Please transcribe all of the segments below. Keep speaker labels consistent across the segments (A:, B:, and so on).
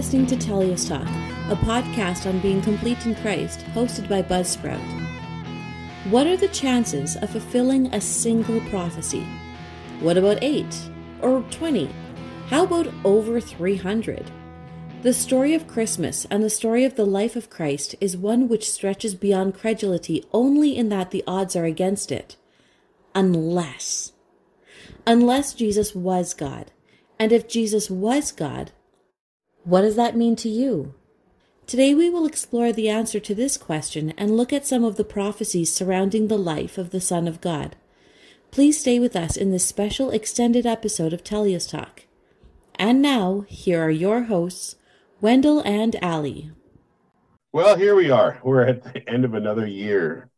A: listening to Teleios Talk, a podcast on being complete in Christ, hosted by Buzzsprout. What are the chances of fulfilling a single prophecy? What about 8? Or 20? How about over 300? The story of Christmas and the story of the life of Christ is one which stretches beyond credulity only in that the odds are against it. Unless. Unless Jesus was God. And if Jesus was God, what does that mean to you? Today we will explore the answer to this question and look at some of the prophecies surrounding the life of the Son of God. Please stay with us in this special extended episode of Teleios Talk. And now, here are your hosts, Wendell and Ali.
B: Well, here we are. We're at the end of another year.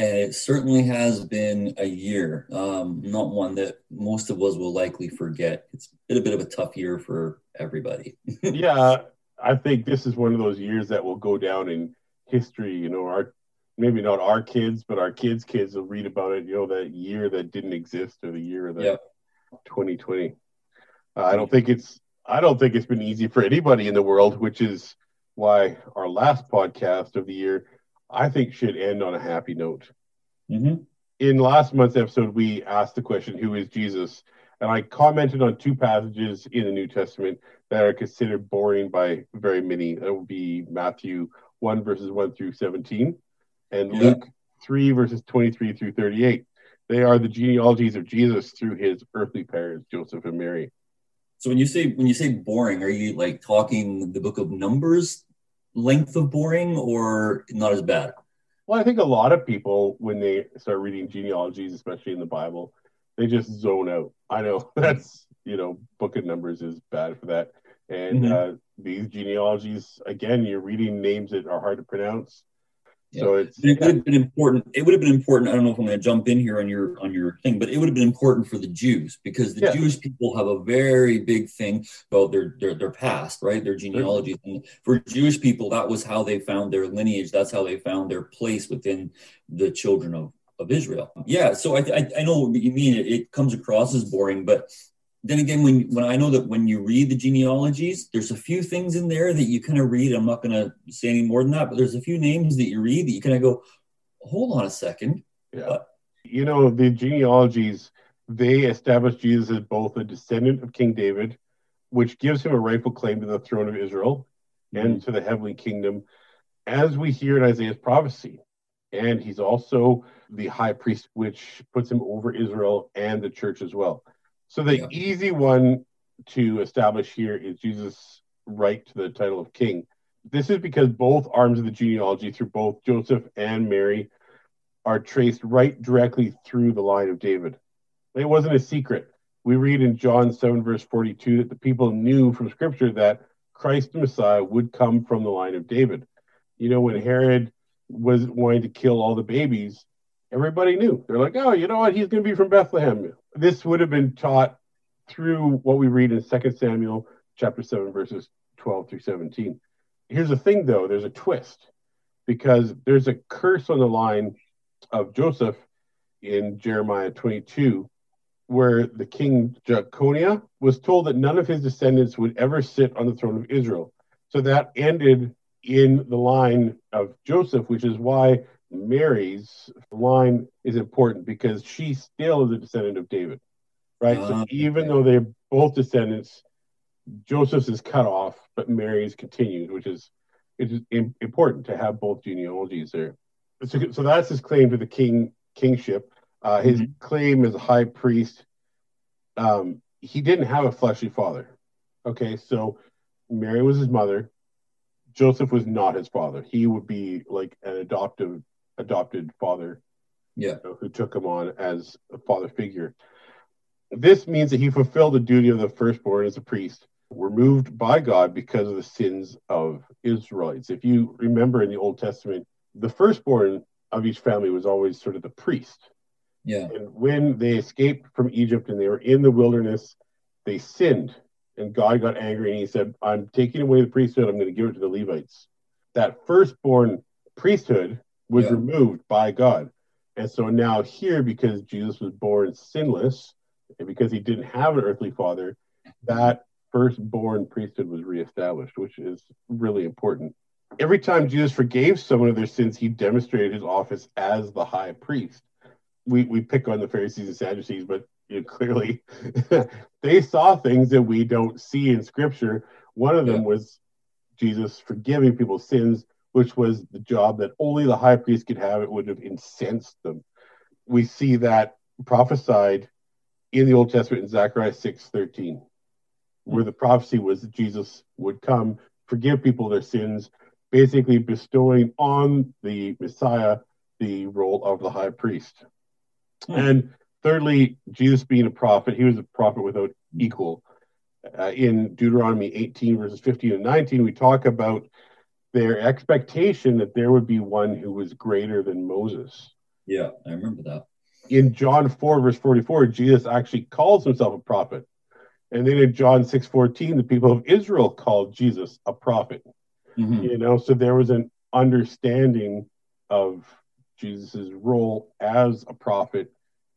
C: And it certainly has been a year, um, not one that most of us will likely forget. It's been a bit of a tough year for everybody.
B: yeah, I think this is one of those years that will go down in history. You know, our maybe not our kids, but our kids' kids will read about it. You know, that year that didn't exist or the year that yep. 2020. Uh, I don't think it's I don't think it's been easy for anybody in the world, which is why our last podcast of the year I think should end on a happy note.
C: Mm-hmm.
B: In last month's episode, we asked the question, "Who is Jesus?" and I commented on two passages in the New Testament that are considered boring by very many. That would be Matthew 1, verses 1 through 17, and yeah. Luke 3, verses 23 through 38. They are the genealogies of Jesus through his earthly parents, Joseph and Mary.
C: So when you say when you say boring, are you like talking the book of Numbers length of boring or not as bad?
B: Well, I think a lot of people when they start reading genealogies, especially in the Bible, they just zone out. I know that's you know book of Numbers is bad for that, and mm-hmm. uh, these genealogies again, you're reading names that are hard to pronounce.
C: Yeah. So it's it would have been important. It would have been important. I don't know if I'm going to jump in here on your on your thing, but it would have been important for the Jews because the yeah. Jewish people have a very big thing about their their, their past, right? Their genealogy. And for Jewish people, that was how they found their lineage. That's how they found their place within the children of of Israel. Yeah. So I I, I know what you mean. It, it comes across as boring, but then again, when when I know that when you read the genealogies, there's a few things in there that you kind of read. I'm not going to say any more than that, but there's a few names that you read that you kind of go, hold on a second.
B: Yeah. But, you know, the genealogies they establish Jesus as both a descendant of King David, which gives him a rightful claim to the throne of Israel mm-hmm. and to the heavenly kingdom, as we hear in Isaiah's prophecy. And he's also the high priest, which puts him over Israel and the church as well. So the yeah. easy one to establish here is Jesus' right to the title of king. This is because both arms of the genealogy through both Joseph and Mary are traced right directly through the line of David. It wasn't a secret. We read in John 7, verse 42, that the people knew from scripture that Christ the Messiah would come from the line of David. You know, when Herod was wanting to kill all the babies, everybody knew. They're like, oh, you know what? He's going to be from Bethlehem. This would have been taught through what we read in 2 Samuel chapter 7, verses 12 through 17. Here's the thing, though there's a twist because there's a curse on the line of Joseph in Jeremiah 22, where the king Jeconiah was told that none of his descendants would ever sit on the throne of Israel. So that ended in the line of Joseph, which is why Mary's line is important because she still is a descendant of David, right? Uh, so ah, even though they're both descendants, Joseph's is cut off, but Mary's continued, which is it is important to have both genealogies there. So, so that's his claim to the king kingship. Uh, his mm-hmm. claim as a high priest. Um, he didn't have a fleshly father. Okay, so Mary was his mother. Joseph was not his father. He would be like an adoptive adopted father
C: yeah.
B: You know, who took him on as a father figure. This means that he fulfilled the duty of the firstborn as a priest, removed by God because of the sins of Israelites. If you remember in the Old Testament, the firstborn of each family was always sort of the priest.
C: Yeah.
B: And when they escaped from Egypt and they were in the wilderness, they sinned. And God got angry and he said, I'm taking away the priesthood, I'm going to give it to the Levites. That firstborn priesthood was yeah. removed by God. And so now here, because Jesus was born sinless, and because he didn't have an earthly father, that firstborn priesthood was reestablished, which is really important. Every time Jesus forgave someone of their sins, he demonstrated his office as the high priest. We, we pick on the Pharisees and Sadducees, but you know, clearly they saw things that we don't see in Scripture. One of them yeah. was Jesus forgiving people's sins, which was the job that only the high priest could have. It would have incensed them. We see that prophesied in the Old Testament in Zechariah 6 13 where the prophecy was that Jesus would come, forgive people their sins, basically bestowing on the Messiah the role of the high priest. Hmm. And thirdly, Jesus being a prophet, he was a prophet without equal. Uh, in Deuteronomy 18, verses 15 and 19, we talk about their expectation that there would be one who was greater than Moses.
C: Yeah, I remember that.
B: In John 4, verse 44, Jesus actually calls himself a prophet. And then in John 6:14, the people of Israel called Jesus a prophet. Mm-hmm. You know, so there was an understanding of Jesus's role as a prophet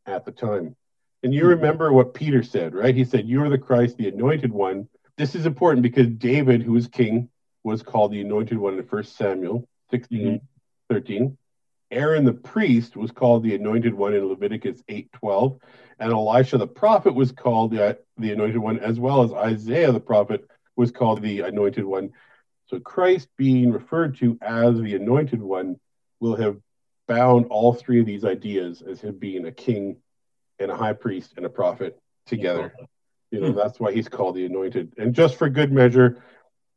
B: at the time. And you mm-hmm. remember what Peter said, right? He said, You are the Christ, the anointed one. This is important because David, who was king, was called the anointed one in 1 Samuel 16, mm-hmm. 13. Aaron the priest was called the anointed one in Leviticus 8:12, and Elisha the prophet was called the, the anointed one, as well as Isaiah the prophet was called the anointed one. So Christ being referred to as the anointed one will have bound all three of these ideas as him being a king and a high priest and a prophet together. You know, that's why he's called the anointed. And just for good measure,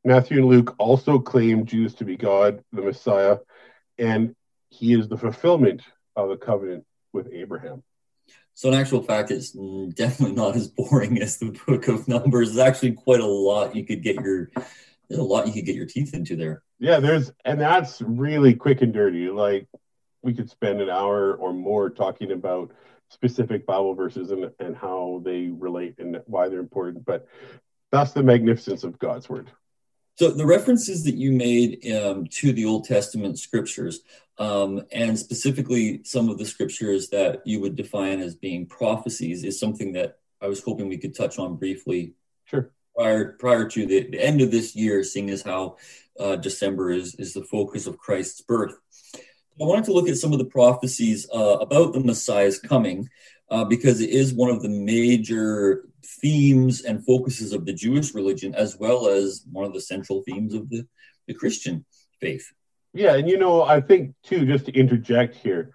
B: Matthew and Luke also claim Jesus to be God, the Messiah, and he is the fulfillment of the covenant with Abraham.
C: So, in actual fact, it's definitely not as boring as the book of Numbers. There's actually quite a lot you could get your there's a lot you could get your teeth into there.
B: Yeah, there's and that's really quick and dirty. Like we could spend an hour or more talking about specific Bible verses and, and how they relate and why they're important. But that's the magnificence of God's word.
C: So the references that you made um, to the Old Testament scriptures, um, and specifically some of the scriptures that you would define as being prophecies, is something that I was hoping we could touch on briefly.
B: Sure.
C: Prior prior to the, the end of this year, seeing as how uh, December is is the focus of Christ's birth. I wanted to look at some of the prophecies uh, about the Messiah's coming uh, because it is one of the major themes and focuses of the Jewish religion, as well as one of the central themes of the, the Christian faith.
B: Yeah, and you know, I think too, just to interject here,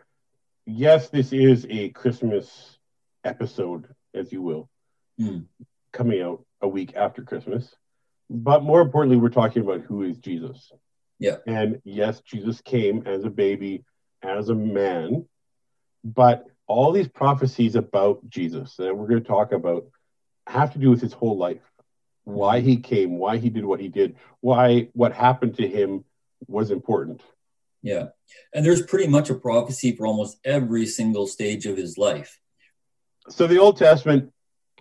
B: yes, this is a Christmas episode, as you will, mm. coming out a week after Christmas. But more importantly, we're talking about who is Jesus.
C: Yeah.
B: And yes, Jesus came as a baby, as a man, but all these prophecies about Jesus that we're going to talk about have to do with his whole life. Why he came, why he did what he did, why what happened to him was important.
C: Yeah. And there's pretty much a prophecy for almost every single stage of his life.
B: So the Old Testament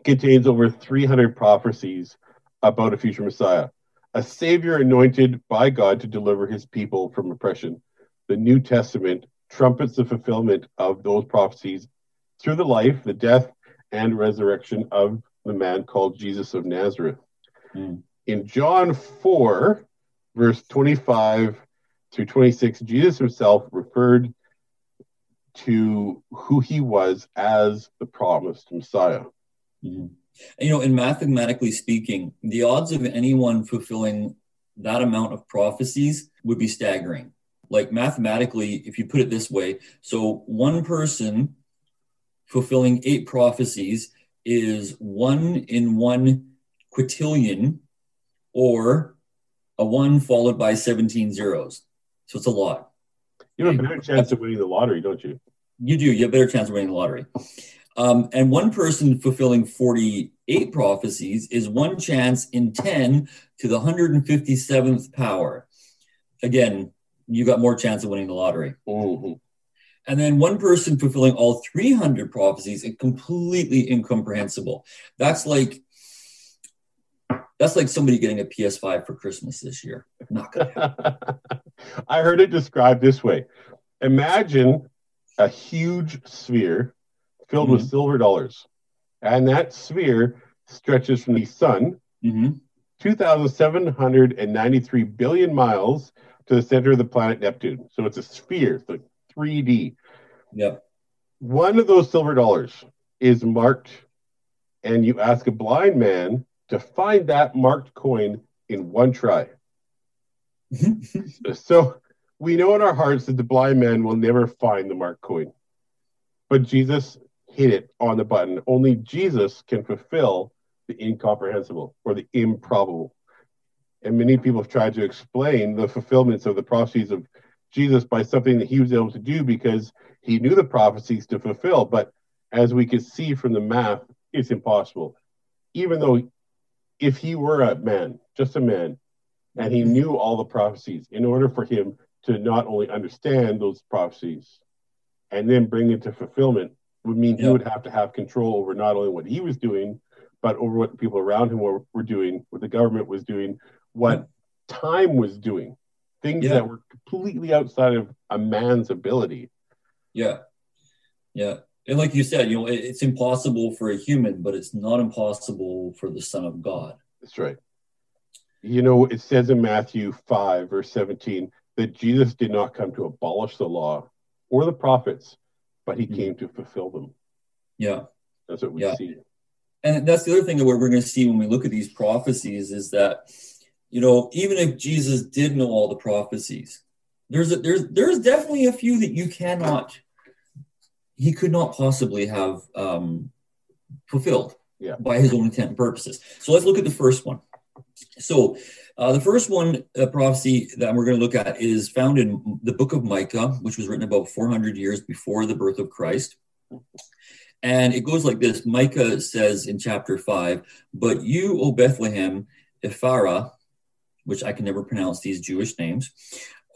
B: contains over 300 prophecies about a future Messiah, a Savior anointed by God to deliver his people from oppression. The New Testament trumpets the fulfillment of those prophecies through the life, the death, and resurrection of the man called Jesus of Nazareth. Mm. In John 4, verse 25 through 26, Jesus himself referred to who he was as the promised Messiah.
C: Mm-hmm. You know, in mathematically speaking, the odds of anyone fulfilling that amount of prophecies would be staggering. Like mathematically, if you put it this way, so one person fulfilling eight prophecies is one in one quintillion or a one followed by 17 zeros. So it's a lot.
B: You have a better chance of winning the lottery, don't you?
C: You do. You have a better chance of winning the lottery. Um, and one person fulfilling 48 prophecies is one chance in 10 to the 157th power. Again, you got more chance of winning the lottery. Mm-hmm. And then one person fulfilling all 300 prophecies is completely incomprehensible. That's like that's like somebody getting a PS5 for Christmas this year. Not gonna
B: I heard it described this way. Imagine a huge sphere filled mm-hmm. with silver dollars. And that sphere stretches from the sun Mm-hmm. 2,793 billion miles to the center of the planet Neptune. So it's a sphere, like 3D.
C: Yep.
B: One of those silver dollars is marked, and you ask a blind man to find that marked coin in one try. so we know in our hearts that the blind man will never find the marked coin. But Jesus hit it on the button. Only Jesus can fulfill the incomprehensible or the improbable. And many people have tried to explain the fulfillments of the prophecies of Jesus by something that he was able to do because he knew the prophecies to fulfill. But as we can see from the math, it's impossible. Even though if he were a man, just a man, and he knew all the prophecies, in order for him to not only understand those prophecies and then bring it to fulfillment, would mean he would have to have control over not only what he was doing, but over what the people around him were, were doing, what the government was doing, what time was doing, things yeah. that were completely outside of a man's ability.
C: Yeah. Yeah. And like you said, you know, it's impossible for a human, but it's not impossible for the Son of God.
B: That's right. You know, it says in Matthew 5, verse 17, that Jesus did not come to abolish the law or the prophets, but he mm-hmm. came to fulfill them.
C: Yeah.
B: That's what we yeah. see
C: and that's the other thing that we're, we're going to see when we look at these prophecies is that you know even if jesus did know all the prophecies there's a, there's there's definitely a few that you cannot he could not possibly have um, fulfilled
B: yeah.
C: by his own intent and purposes. So let's look at the first one. So uh, the first one uh, prophecy that we're going to look at is found in the book of micah which was written about 400 years before the birth of christ. And it goes like this. Micah says in chapter 5, But you, O Bethlehem, Ephrathah, which I can never pronounce these Jewish names,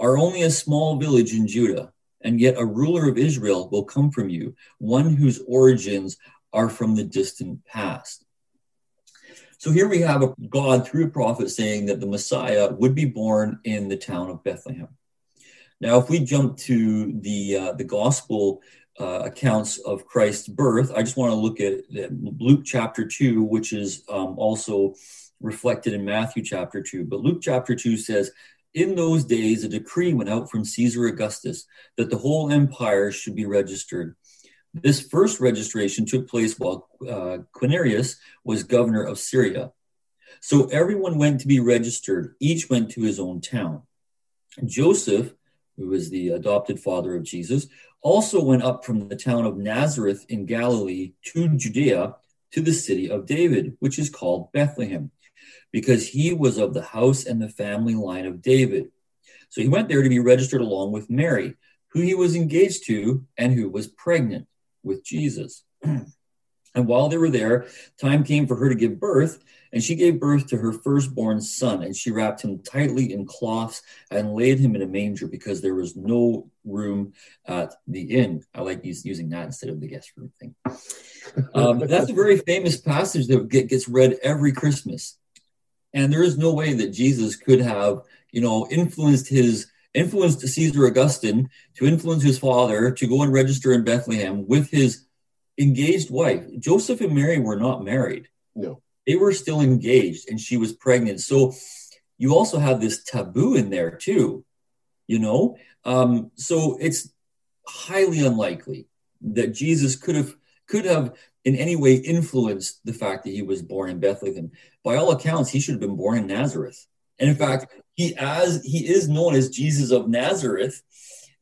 C: are only a small village in Judah, and yet a ruler of Israel will come from you, one whose origins are from the distant past. So here we have a God through a prophet saying that the Messiah would be born in the town of Bethlehem. Now, if we jump to the uh, the gospel uh, accounts of Christ's birth. I just want to look at Luke chapter 2, which is um, also reflected in Matthew chapter 2. But Luke chapter 2 says, In those days, a decree went out from Caesar Augustus that the whole empire should be registered. This first registration took place while uh, Quirinius was governor of Syria. So everyone went to be registered, each went to his own town. Joseph, who was the adopted father of Jesus, also went up from the town of Nazareth in Galilee to Judea to the city of David, which is called Bethlehem, because he was of the house and the family line of David. So he went there to be registered along with Mary, who he was engaged to and who was pregnant with Jesus. and while they were there, time came for her to give birth, and she gave birth to her firstborn son, and she wrapped him tightly in cloths and laid him in a manger because there was no room at the inn. I like using that instead of the guest room thing. Um, that's a very famous passage that gets read every Christmas. And there is no way that Jesus could have, you know, influenced his influenced Caesar Augustine to influence his father to go and register in Bethlehem with his engaged wife. Joseph and Mary were not married.
B: No
C: they were still engaged and she was pregnant. So you also have this taboo in there too, you know? Um, so it's highly unlikely that Jesus could have could have in any way influenced the fact that he was born in Bethlehem. By all accounts, he should have been born in Nazareth. And in fact, he as he is known as Jesus of Nazareth,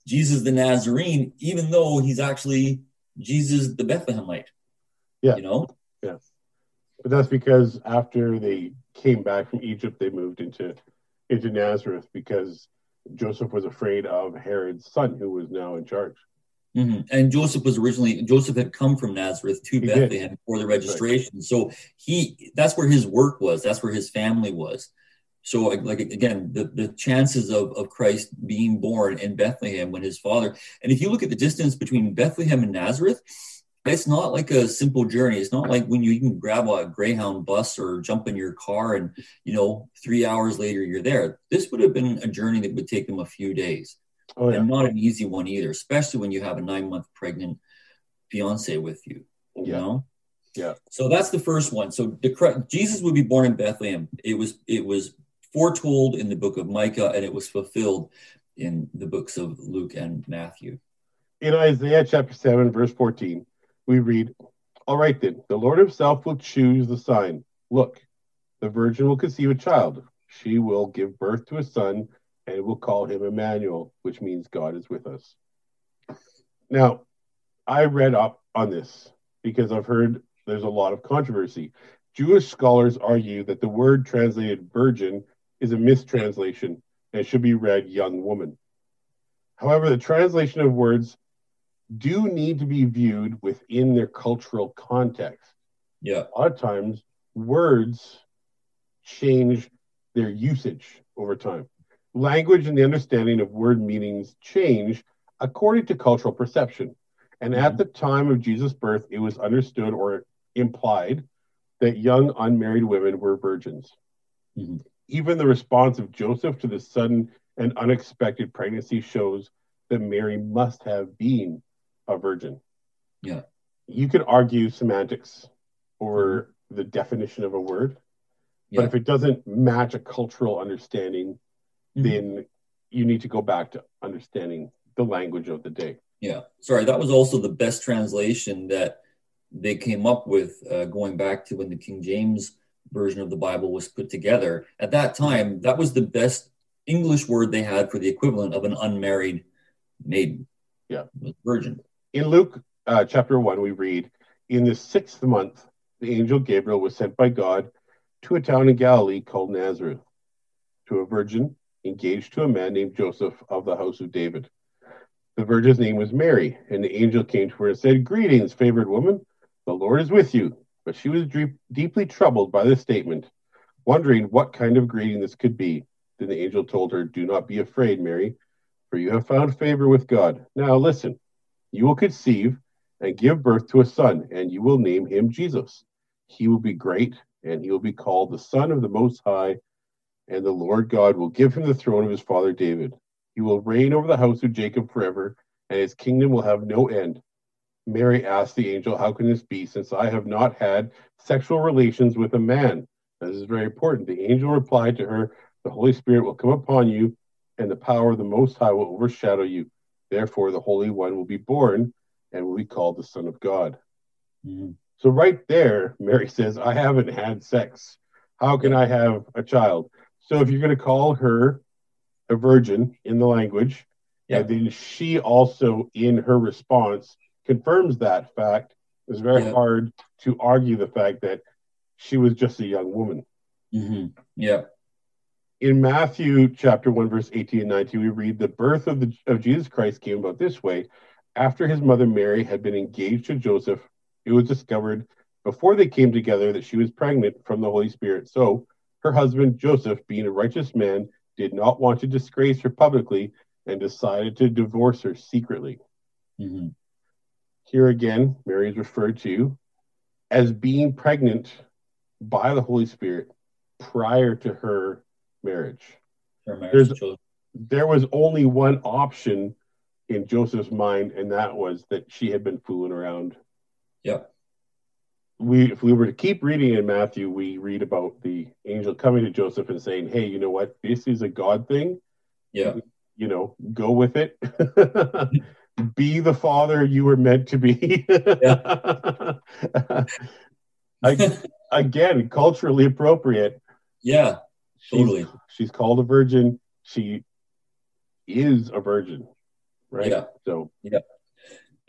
C: Jesus the Nazarene, even though he's actually Jesus the Bethlehemite.
B: Yeah.
C: You know?
B: Yeah. But that's because after they came back from Egypt, they moved into into Nazareth because Joseph was afraid of Herod's son, who was now in charge.
C: Mm-hmm. And Joseph was originally Joseph had come from Nazareth to he Bethlehem did. for the registration, right. so he that's where his work was. That's where his family was. So, like again, the, the chances of, of Christ being born in Bethlehem when his father, and if you look at the distance between Bethlehem and Nazareth, it's not like a simple journey. It's not like when you can grab a Greyhound bus or jump in your car and, you know, three hours later you're there. This would have been a journey that would take them a few days. Oh, yeah. And not an easy one either, especially when you have a nine month pregnant fiance with you. You yeah. know?
B: Yeah.
C: So that's the first one. So the, Jesus would be born in Bethlehem. It was it was foretold in the book of Micah, and it was fulfilled in the books of Luke and Matthew.
B: In Isaiah chapter 7, verse 14, we read, All right then, the Lord himself will choose the sign. Look, the virgin will conceive a child. She will give birth to a son, and we'll call him Emmanuel, which means God is with us. Now, I read up on this because I've heard there's a lot of controversy. Jewish scholars argue that the word translated virgin is a mistranslation and should be read young woman. However, the translation of words do need to be viewed within their cultural context.
C: Yeah.
B: A lot of times, words change their usage over time. Language and the understanding of word meanings change according to cultural perception. And mm-hmm. at the time of Jesus' birth, it was understood or implied that young unmarried women were virgins. Mm-hmm. Even the response of Joseph to the sudden and unexpected pregnancy shows that Mary must have been a virgin.
C: Yeah.
B: You could argue semantics or mm-hmm. the definition of a word, yeah. but if it doesn't match a cultural understanding, mm-hmm. then you need to go back to understanding the language of the day.
C: Yeah. Sorry, that was also the best translation that they came up with uh, going back to when the King James version of the Bible was put together. At that time, that was the best English word they had for the equivalent of an unmarried maiden.
B: Yeah.
C: Virgin.
B: In Luke uh, chapter 1, we read, In the sixth month, the angel Gabriel was sent by God to a town in Galilee called Nazareth, to a virgin engaged to a man named Joseph of the house of David. The virgin's name was Mary, and the angel came to her and said, Greetings, favored woman, the Lord is with you. But she was deep, deeply troubled by this statement, wondering what kind of greeting this could be. Then the angel told her, Do not be afraid, Mary, for you have found favor with God. Now listen, you will conceive and give birth to a son, and you will name him Jesus. He will be great, and he will be called the Son of the Most High, and the Lord God will give him the throne of his father David. He will reign over the house of Jacob forever, and his kingdom will have no end. Mary asked the angel, How can this be, since I have not had sexual relations with a man? This is very important. The angel replied to her, The Holy Spirit will come upon you, and the power of the Most High will overshadow you. Therefore, the Holy One will be born and will be called the Son of God. Mm-hmm. So, right there, Mary says, I haven't had sex. How can I have a child? So, if you're going to call her a virgin in the language, yeah. and then she also, in her response, confirms that fact. It's very yeah. hard to argue the fact that she was just a young woman.
C: Mm-hmm. Yeah.
B: In Matthew chapter 1, verse 18 and 19, we read the birth of, the, of Jesus Christ came about this way. After his mother Mary had been engaged to Joseph, it was discovered before they came together that she was pregnant from the Holy Spirit. So her husband Joseph, being a righteous man, did not want to disgrace her publicly and decided to divorce her secretly. Mm-hmm. Here again, Mary is referred to as being pregnant by the Holy Spirit prior to her marriage. Her marriage there was only one option in Joseph's mind, and that was that she had been fooling around.
C: Yeah.
B: We, if we were to keep reading in Matthew, we read about the angel coming to Joseph and saying, "Hey, you know what? This is a God thing.
C: Yeah.
B: You know, go with it. be the father you were meant to be. again, culturally appropriate.
C: Yeah,
B: totally. She's, she's, called a virgin. She is a virgin, right?
C: Yeah.
B: So
C: yeah.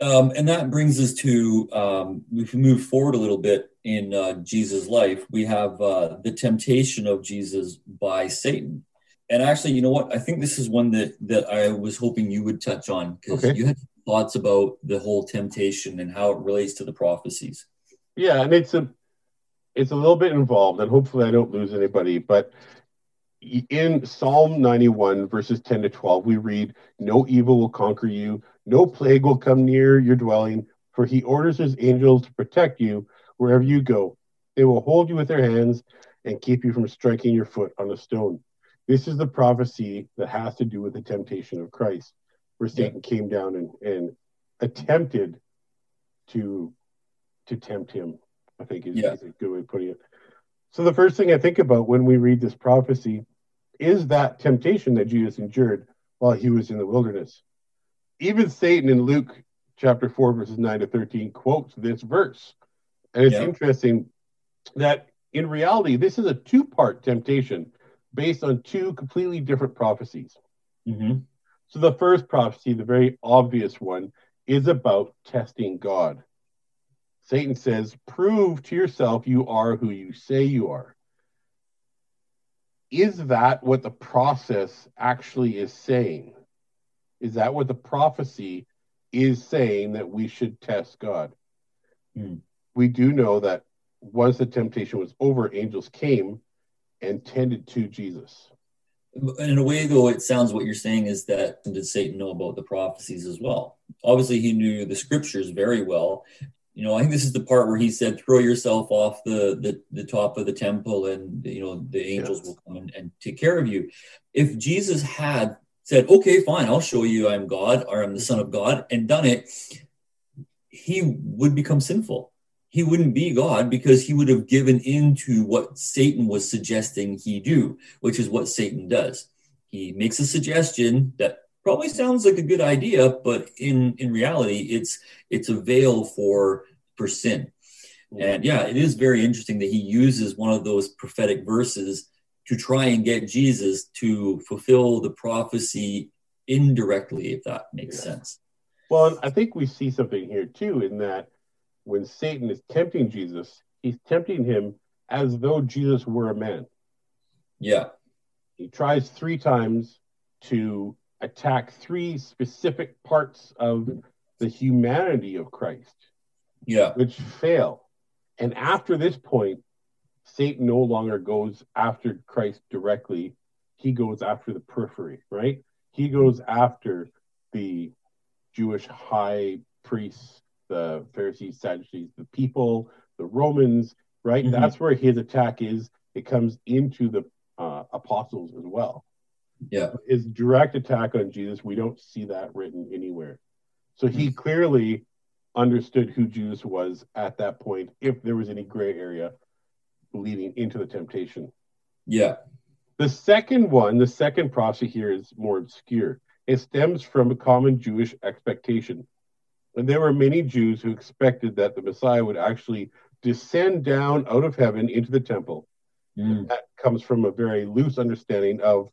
C: Um, and that brings us to um, if we move forward a little bit in uh, Jesus' life, we have uh, the temptation of Jesus by Satan. And actually, you know what? I think this is one that that I was hoping you would touch on because okay. you had thoughts about the whole temptation and how it relates to the prophecies.
B: Yeah, and it's a it's a little bit involved, and hopefully I don't lose anybody. But in Psalm 91, verses 10 to 12, we read, No evil will conquer you, no plague will come near your dwelling, for he orders his angels to protect you wherever you go. They will hold you with their hands and keep you from striking your foot on a stone. This is the prophecy that has to do with the temptation of Christ, where Satan yeah. came down and, and attempted to to tempt him I think is, yeah. is a good way of putting it. So the first thing I think about when we read this prophecy is that temptation that Jesus endured while he was in the wilderness. Even Satan in Luke chapter 4, verses 9 to 13 quotes this verse. And it's yeah. interesting that in reality, this is a two part temptation based on two completely different prophecies. Mm-hmm. So the first prophecy, the very obvious one, is about testing God. Satan says, Prove to yourself you are who you say you are. Is that what the process actually is saying? Is that what the prophecy is saying that we should test God? Mm. We do know that once the temptation was over, angels came and tended to Jesus.
C: In a way, though, it sounds what you're saying is that did Satan know about the prophecies as well? Obviously, he knew the scriptures very well. You know, I think this is the part where he said, "Throw yourself off the the, the top of the temple, and you know the angels yes. will come and, and take care of you." If Jesus had said, "Okay, fine, I'll show you I'm God or I'm the Son of God," and done it, he would become sinful he wouldn't be God because he would have given in to what Satan was suggesting he do, which is what Satan does. He makes a suggestion that probably sounds like a good idea, but in in reality, it's it's a veil for for sin. Mm-hmm. And yeah, it is very interesting that he uses one of those prophetic verses to try and get Jesus to fulfill the prophecy indirectly, if that makes yeah. sense.
B: Well, I think we see something here too in that when Satan is tempting Jesus, he's tempting him as though Jesus were a man.
C: Yeah.
B: He tries three times to attack three specific parts of the humanity of Christ.
C: Yeah.
B: Which fail. And after this point, Satan no longer goes after Christ directly. He goes after the periphery, right? He goes after the Jewish high priests the Pharisees, Sadducees, the people, the Romans, right? Mm-hmm. That's where his attack is. It comes into the uh, apostles as well.
C: Yeah.
B: His direct attack on Jesus, we don't see that written anywhere. So he mm-hmm. clearly understood who Jesus was at that point, if there was any gray area leading into the temptation.
C: Yeah.
B: The second one, the second prophecy here is more obscure. It stems from a common Jewish expectation and there were many Jews who expected that the Messiah would actually descend down out of heaven into the temple. Mm. That comes from a very loose understanding of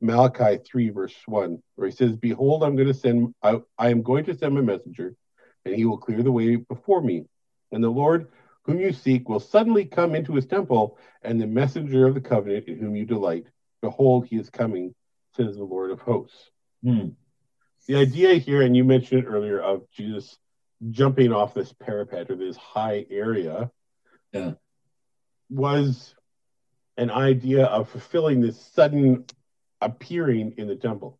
B: Malachi 3, verse 1, where he says, Behold, I'm going to send, I, I am going to send my messenger, and he will clear the way before me. And the Lord whom you seek will suddenly come into his temple, and the messenger of the covenant in whom you delight. Behold, he is coming, says the Lord of hosts. Mm the idea here, and you mentioned it earlier, of Jesus jumping off this parapet or this high area,
C: yeah.
B: was an idea of fulfilling this sudden appearing in the temple.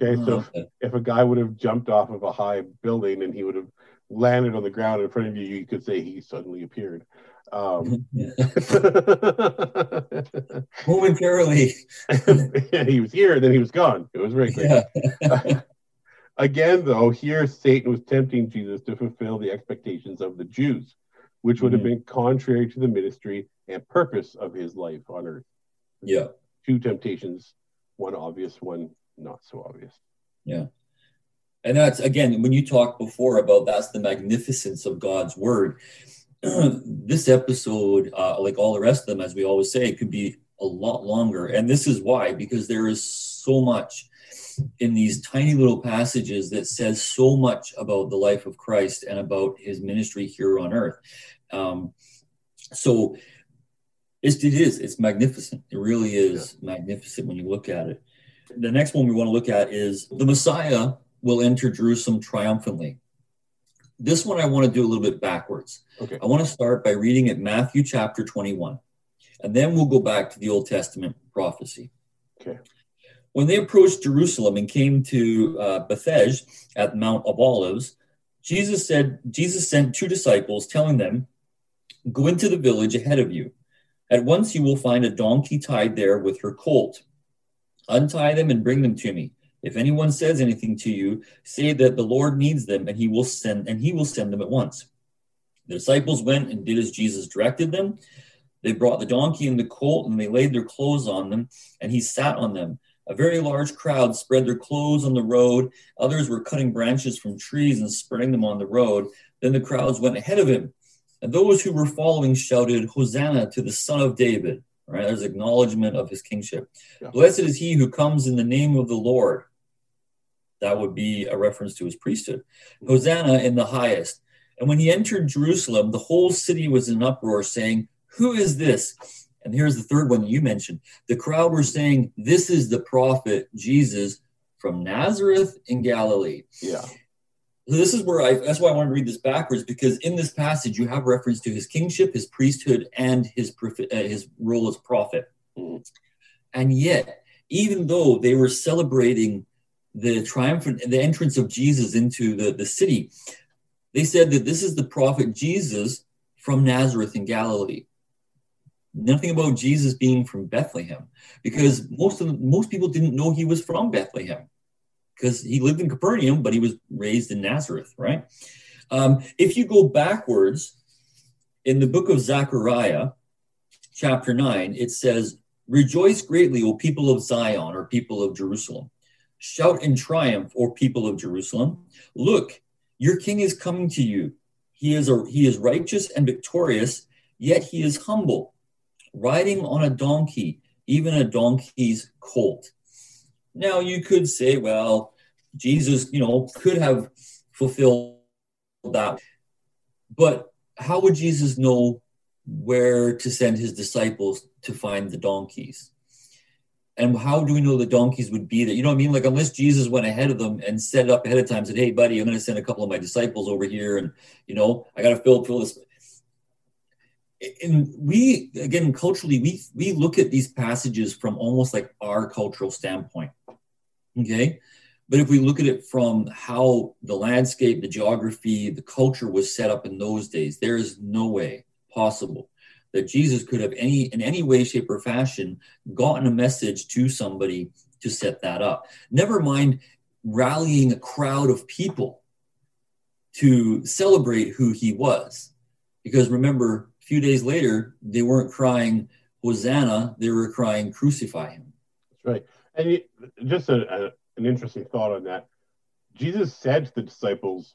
B: Okay, oh, so. If, if a guy would have jumped off of a high building and he would have landed on the ground in front of you, you could say he suddenly appeared. Um,
C: Momentarily.
B: yeah, he was here, then he was gone. It was very quick. Yeah. Again, though, here Satan was tempting Jesus to fulfill the expectations of the Jews, which would mm-hmm. have been contrary to the ministry and purpose of his life on earth.
C: Yeah.
B: Two temptations, one obvious, one not so obvious.
C: Yeah. And that's again, when you talked before about that's the magnificence of God's word. this episode, uh, like all the rest of them, as we always say, could be a lot longer. And this is why, because there is so much in these tiny little passages that says so much about the life of Christ and about his ministry here on earth. Um, so it, it is, it's magnificent. It really is yeah. magnificent when you look at it. The next one we want to look at is the Messiah will enter Jerusalem triumphantly. This one I want to do a little bit backwards.
B: Okay.
C: I want to start by reading at Matthew chapter 21, and then we'll go back to the Old Testament prophecy.
B: Okay.
C: When they approached Jerusalem and came to uh, Bethphage at Mount of Olives, Jesus said, Jesus sent two disciples, telling them, Go into the village ahead of you. At once you will find a donkey tied there with her colt. Untie them and bring them to me. If anyone says anything to you, say that the Lord needs them, and he will send and he will send them at once. The disciples went and did as Jesus directed them. They brought the donkey and the colt, and they laid their clothes on them, and he sat on them. A very large crowd spread their clothes on the road. Others were cutting branches from trees and spreading them on the road. Then the crowds went ahead of him. And those who were following shouted, Hosanna to the Son of David. Right? There's acknowledgement of his kingship. Yeah. Blessed is he who comes in the name of the Lord. That would be a reference to his priesthood. Mm-hmm. Hosanna in the highest. And when he entered Jerusalem, the whole city was in uproar, saying, Who is this? And here's the third one you mentioned. The crowd were saying, This is the prophet Jesus from Nazareth in Galilee.
B: Yeah.
C: So this is where I that's why I wanted to read this backwards because in this passage you have reference to his kingship, his priesthood, and his uh, his role as prophet. Mm. And yet, even though they were celebrating the triumphant the entrance of Jesus into the, the city, they said that this is the prophet Jesus from Nazareth in Galilee nothing about Jesus being from Bethlehem because most of the, most people didn't know he was from Bethlehem because he lived in Capernaum, but he was raised in Nazareth, right? Um, if you go backwards in the book of Zechariah, chapter 9, it says, Rejoice greatly, O people of Zion, or people of Jerusalem. Shout in triumph, O people of Jerusalem. Look, your king is coming to you. He is, a, he is righteous and victorious, yet he is humble riding on a donkey, even a donkey's colt. Now, you could say, well, Jesus, you know, could have fulfilled that. But how would Jesus know where to send his disciples to find the donkeys? And how do we know the donkeys would be there? You know what I mean? Like, unless Jesus went ahead of them and set up ahead of time, said, Hey, buddy, I'm going to send a couple of my disciples over here, and, you know, I got to fill, fill this and we again culturally we we look at these passages from almost like our cultural standpoint okay but if we look at it from how the landscape the geography the culture was set up in those days there is no way possible that jesus could have any in any way shape or fashion gotten a message to somebody to set that up never mind rallying a crowd of people to celebrate who he was because remember a few days later, they weren't crying Hosanna, they were crying Crucify him.
B: That's right. And just a, a, an interesting thought on that. Jesus said to the disciples,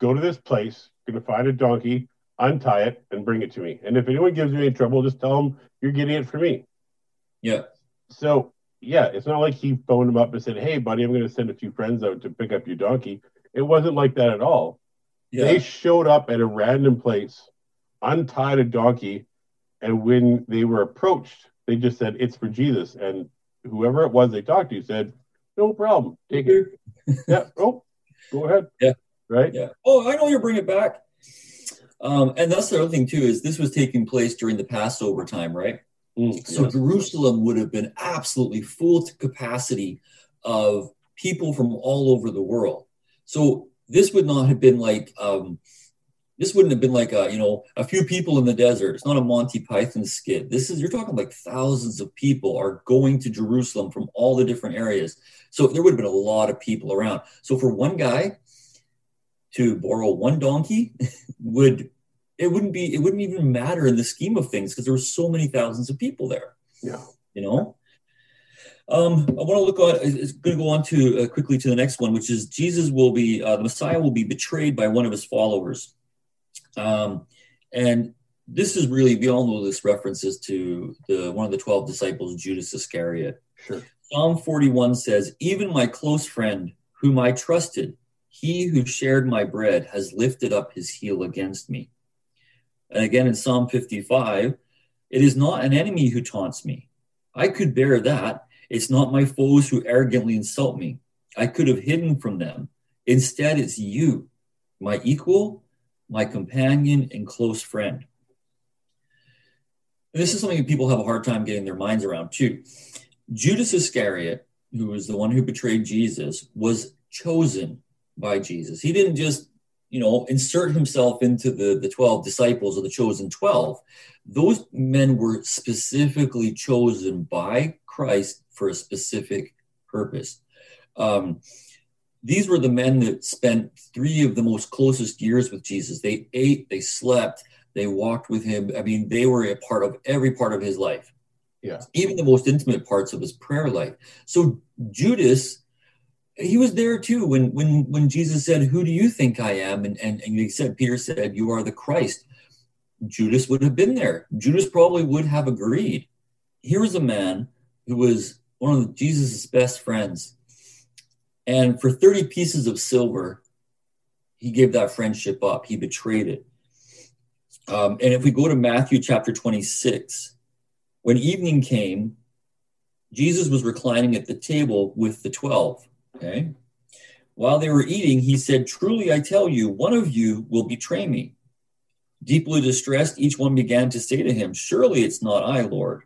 B: Go to this place, you're going to find a donkey, untie it, and bring it to me. And if anyone gives you any trouble, just tell them you're getting it for me.
C: Yeah.
B: So, yeah, it's not like he phoned him up and said, Hey, buddy, I'm going to send a few friends out to pick up your donkey. It wasn't like that at all. Yeah. They showed up at a random place untied a donkey, and when they were approached, they just said, It's for Jesus. And whoever it was they talked to said, No problem, take it. yeah, oh, go ahead.
C: Yeah.
B: Right?
C: Yeah. Oh, I know you're bringing it back. Um, and that's the other thing, too, is this was taking place during the Passover time, right? Mm, so yes. Jerusalem would have been absolutely full to capacity of people from all over the world. So this would not have been like, um, this wouldn't have been like a you know a few people in the desert. It's not a monty python skit. This is you're talking like thousands of people are going to jerusalem from all the different areas. So there would have been a lot of people around. So for one guy to borrow one donkey would it wouldn't be it wouldn't even matter in the scheme of things because there were so many thousands of people there.
B: Yeah.
C: You know? Um, I want to look on. It's going to go on to uh, quickly to the next one, which is Jesus will be uh, the Messiah will be betrayed by one of his followers. Um, and this is really, we all know this references to the one of the 12 disciples, Judas Iscariot.
B: Sure.
C: Psalm 41 says, Even my close friend, whom I trusted, he who shared my bread has lifted up his heel against me. And again in Psalm 55, it is not an enemy who taunts me. I could bear that. It's not my foes who arrogantly insult me. I could have hidden from them. Instead, it's you, my equal my companion and close friend. This is something that people have a hard time getting their minds around too. Judas Iscariot, who was the one who betrayed Jesus, was chosen by Jesus. He didn't just, you know, insert himself into the, the 12 disciples or the chosen 12. Those men were specifically chosen by Christ for a specific purpose. Um, these were the men that spent three of the most closest years with Jesus. They ate, they slept, they walked with him. I mean, they were a part of every part of his life.
B: Yeah.
C: Even the most intimate parts of his prayer life. So Judas, he was there too when when when Jesus said, Who do you think I am? And and, and he said, Peter said, You are the Christ. Judas would have been there. Judas probably would have agreed. Here was a man who was one of Jesus' best friends. And for 30 pieces of silver, he gave that friendship up. He betrayed it. Um, and if we go to Matthew chapter 26, when evening came, Jesus was reclining at the table with the 12. Okay. While they were eating, he said, Truly I tell you, one of you will betray me. Deeply distressed, each one began to say to him, Surely it's not I, Lord.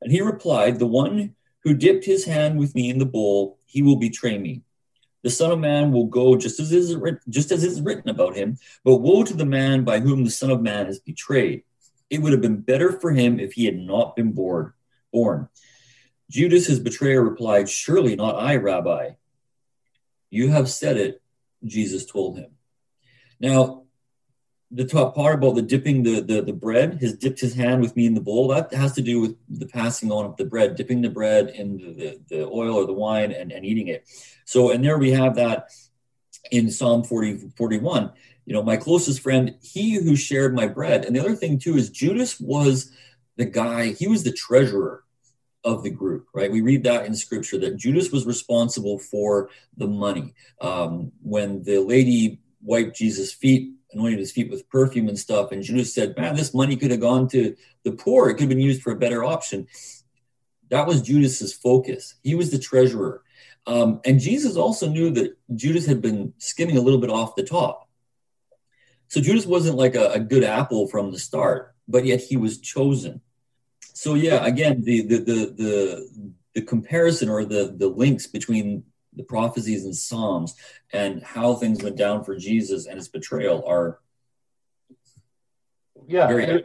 C: And he replied, The one who dipped his hand with me in the bowl, he will betray me. The Son of Man will go just as is written, just as is written about him. But woe to the man by whom the Son of Man is betrayed. It would have been better for him if he had not been born. Born. Judas, his betrayer, replied, Surely not I, Rabbi. You have said it, Jesus told him. Now, the top part about the dipping the, the, the bread, has dipped his hand with me in the bowl, that has to do with the passing on of the bread, dipping the bread in the, the, the oil or the wine and, and eating it. So, and there we have that in Psalm 40, 41. You know, my closest friend, he who shared my bread. And the other thing too is Judas was the guy, he was the treasurer of the group, right? We read that in scripture that Judas was responsible for the money. Um, when the lady wiped Jesus' feet, anointed his feet with perfume and stuff, and Judas said, Man, this money could have gone to the poor. It could have been used for a better option. That was Judas's focus. He was the treasurer. Um, and Jesus also knew that Judas had been skimming a little bit off the top. So Judas wasn't like a, a good apple from the start, but yet he was chosen. So yeah, again, the the the the, the comparison or the the links between the prophecies and Psalms and how things went down for Jesus and his betrayal are
B: yeah.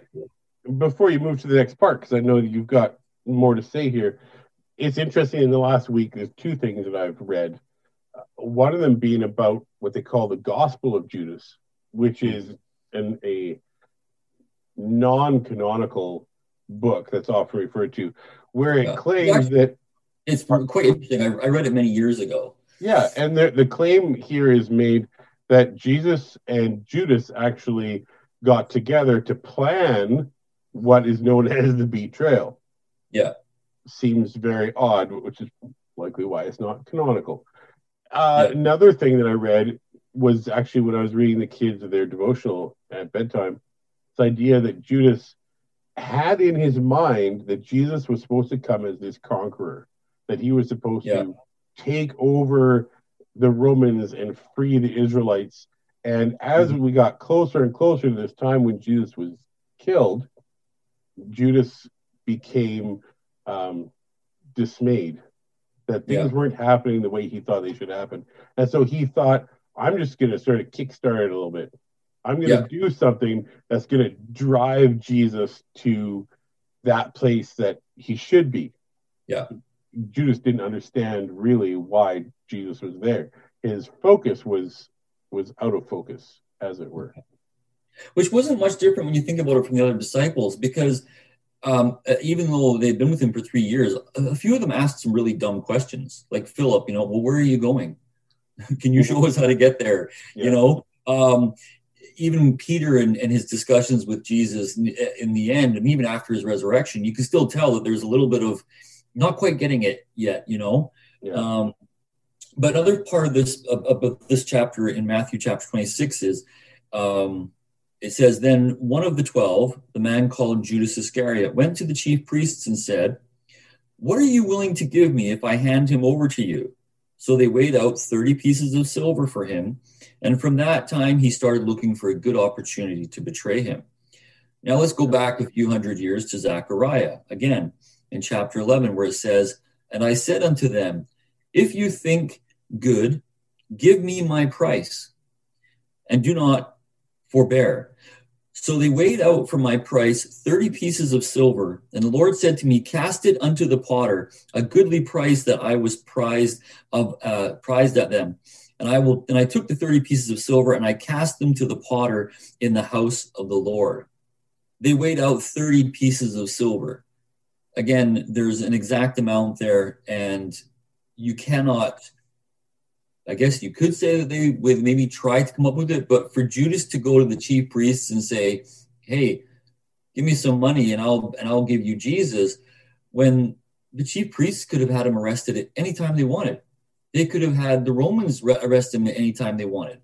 B: Before you move to the next part, because I know you've got more to say here, it's interesting. In the last week, there's two things that I've read. Uh, one of them being about what they call the Gospel of Judas, which is an, a non-canonical book that's often referred to, where it yeah. claims that
C: it's quite interesting. I, I, read it many years ago.
B: Yeah, and the, the claim here is made that Jesus and Judas actually got together to plan what is known as the betrayal.
C: Yeah.
B: Seems very odd, which is likely why it's not canonical. Uh, yeah. Another thing that I read was actually when I was reading the kids their devotional at bedtime, this idea that Judas had in his mind that Jesus was supposed to come as this conqueror, that he was supposed yeah. to take over the Romans and free the Israelites. And as mm-hmm. we got closer and closer to this time when Jesus was killed, Judas became um, dismayed that things yeah. weren't happening the way he thought they should happen. And so he thought, I'm just going to sort of kickstart it a little bit. I'm going to yeah. do something that's going to drive Jesus to that place that he should be.
C: Yeah.
B: Judas didn't understand really why Jesus was there. His focus was was out of focus, as it were.
C: Which wasn't much different when you think about it from the other disciples, because um, even though they'd been with him for three years, a few of them asked some really dumb questions, like Philip, you know, well, where are you going? Can you show us how to get there? Yeah. You know, um, even Peter and, and, his discussions with Jesus in, in, the end, and even after his resurrection, you can still tell that there's a little bit of not quite getting it yet, you know. Yeah. Um, but another part of this of, of, this chapter in Matthew chapter 26 is um, it says, Then one of the twelve, the man called Judas Iscariot, went to the chief priests and said, What are you willing to give me if I hand him over to you? So they weighed out 30 pieces of silver for him. And from that time, he started looking for a good opportunity to betray him. Now let's go back a few hundred years to Zechariah, again in chapter 11, where it says, And I said unto them, If you think good, give me my price, and do not forbear. So they weighed out for my price thirty pieces of silver, and the Lord said to me, "Cast it unto the potter, a goodly price that I was prized of uh, prized at them." and I will and I took the 30 pieces of silver and I cast them to the potter in the house of the Lord. They weighed out 30 pieces of silver. Again, there's an exact amount there, and you cannot. I guess you could say that they would maybe try to come up with it, but for Judas to go to the chief priests and say, "Hey, give me some money and I'll and I'll give you Jesus," when the chief priests could have had him arrested at any time they wanted. They could have had the Romans arrest him at any time they wanted.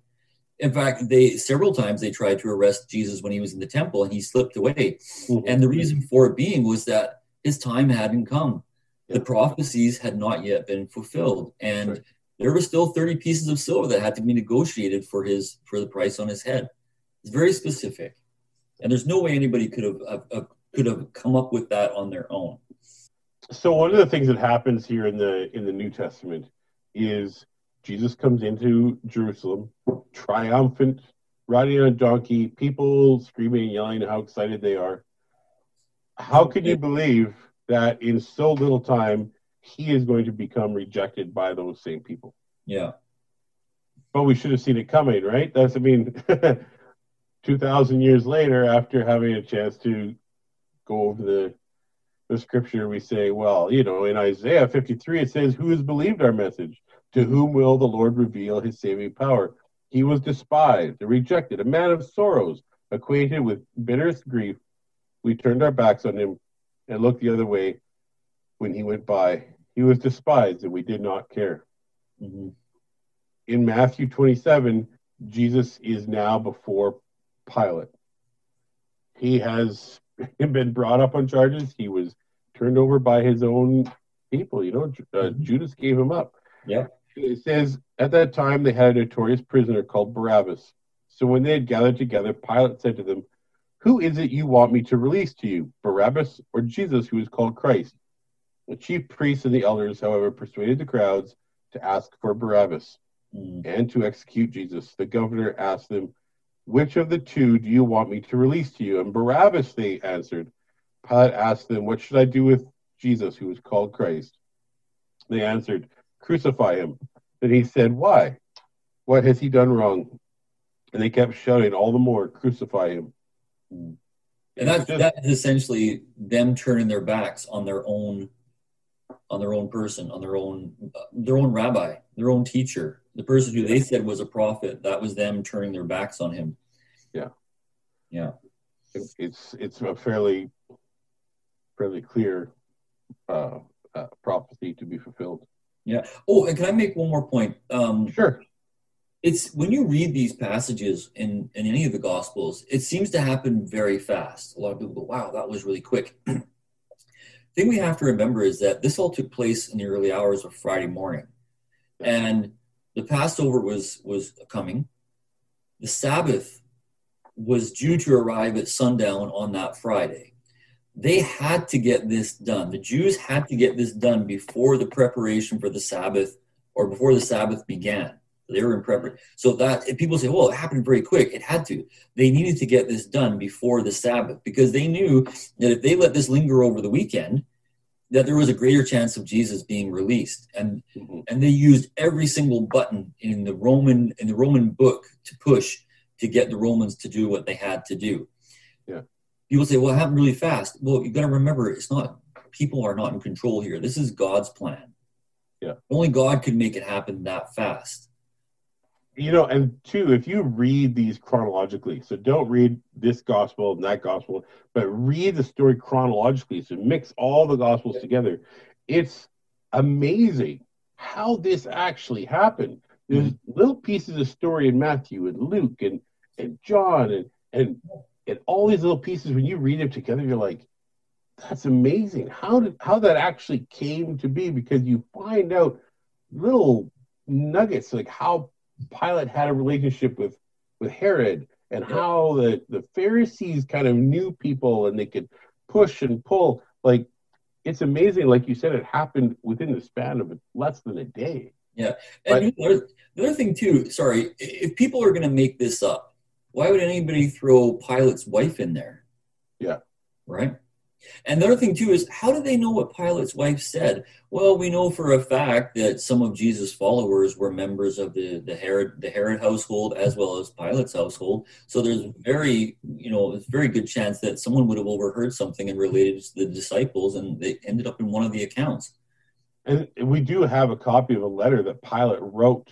C: In fact, they several times they tried to arrest Jesus when he was in the temple and he slipped away. Mm-hmm. And the reason for it being was that his time hadn't come. The prophecies had not yet been fulfilled. And right. there were still 30 pieces of silver that had to be negotiated for his for the price on his head. It's very specific. And there's no way anybody could have uh, uh, could have come up with that on their own.
B: So one of the things that happens here in the in the New Testament is Jesus comes into Jerusalem, triumphant, riding on a donkey, people screaming and yelling how excited they are. How can you believe that in so little time he is going to become rejected by those same people?
C: Yeah.
B: But we should have seen it coming, right? That's, I mean, 2,000 years later, after having a chance to go over the the scripture, we say, well, you know, in Isaiah 53, it says, Who has believed our message? To whom will the Lord reveal his saving power? He was despised and rejected, a man of sorrows, acquainted with bitterest grief. We turned our backs on him and looked the other way when he went by. He was despised and we did not care. Mm-hmm. In Matthew 27, Jesus is now before Pilate. He has been brought up on charges. He was turned over by his own people. You know, uh, mm-hmm. Judas gave him up.
C: Yeah.
B: It says at that time they had a notorious prisoner called Barabbas. So when they had gathered together, Pilate said to them, Who is it you want me to release to you, Barabbas or Jesus, who is called Christ? The chief priests and the elders, however, persuaded the crowds to ask for Barabbas mm. and to execute Jesus. The governor asked them, Which of the two do you want me to release to you? And Barabbas, they answered. Pilate asked them, What should I do with Jesus, who is called Christ? They answered, Crucify him. Then he said, Why? What has he done wrong? And they kept shouting all the more, Crucify him.
C: And that's, that is essentially them turning their backs on their own on their own person, on their own their own rabbi, their own teacher, the person who they said was a prophet. That was them turning their backs on him.
B: Yeah,
C: yeah.
B: It's it's a fairly fairly clear uh, uh, prophecy to be fulfilled.
C: Yeah. Oh, and can I make one more point? Um,
B: sure.
C: It's when you read these passages in, in any of the Gospels, it seems to happen very fast. A lot of people go, wow, that was really quick. thing we have to remember is that this all took place in the early hours of Friday morning. And the Passover was was coming. The Sabbath was due to arrive at sundown on that Friday they had to get this done. The Jews had to get this done before the preparation for the Sabbath or before the Sabbath began. They were in preparation. So that people say, well, it happened very quick. It had to. They needed to get this done before the Sabbath because they knew that if they let this linger over the weekend, that there was a greater chance of Jesus being released. And mm-hmm. and they used every single button in the Roman in the Roman book to push to get the Romans to do what they had to do Yeah. people say, well, it happened really fast. Well, you've got to remember, it's not, people are not in control here. This is God's plan.
B: Yeah.
C: Only God could make it happen that fast.
B: You know, and two, if you read these chronologically, so don't read this gospel and that gospel, but read the story chronologically. So mix all the gospels together. It's amazing how this actually happened. There's mm-hmm. little pieces of story in Matthew and Luke and, and John and, and and all these little pieces when you read them together you're like that's amazing how did how that actually came to be because you find out little nuggets like how Pilate had a relationship with with Herod and how the the Pharisees kind of knew people and they could push and pull like it's amazing like you said it happened within the span of less than a day
C: yeah and but, the other thing too sorry if people are going to make this up why would anybody throw Pilate's wife in there?
B: Yeah.
C: Right? And the other thing too is how do they know what Pilate's wife said? Well, we know for a fact that some of Jesus' followers were members of the, the Herod the Herod household as well as Pilate's household. So there's very you know it's very good chance that someone would have overheard something and related to the disciples, and they ended up in one of the accounts.
B: And we do have a copy of a letter that Pilate wrote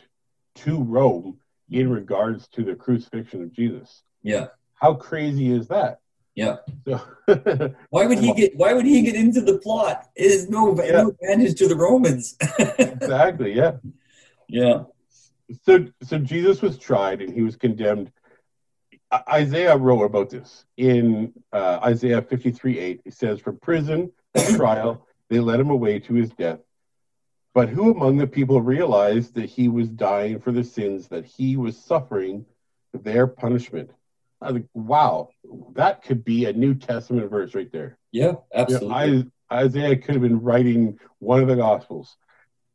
B: to Rome in regards to the crucifixion of Jesus.
C: Yeah.
B: How crazy is that?
C: Yeah. So, why would he get? Why would he get into the plot? It is no, yeah. no advantage to the Romans.
B: exactly. Yeah.
C: Yeah.
B: So, so Jesus was tried and he was condemned. Isaiah wrote about this in uh, Isaiah 53 8. He says, From prison trial, they led him away to his death. But who among the people realized that he was dying for the sins, that he was suffering their punishment? I like, wow, that could be a New Testament verse right there.
C: Yeah, absolutely. You
B: know, Isaiah could have been writing one of the Gospels.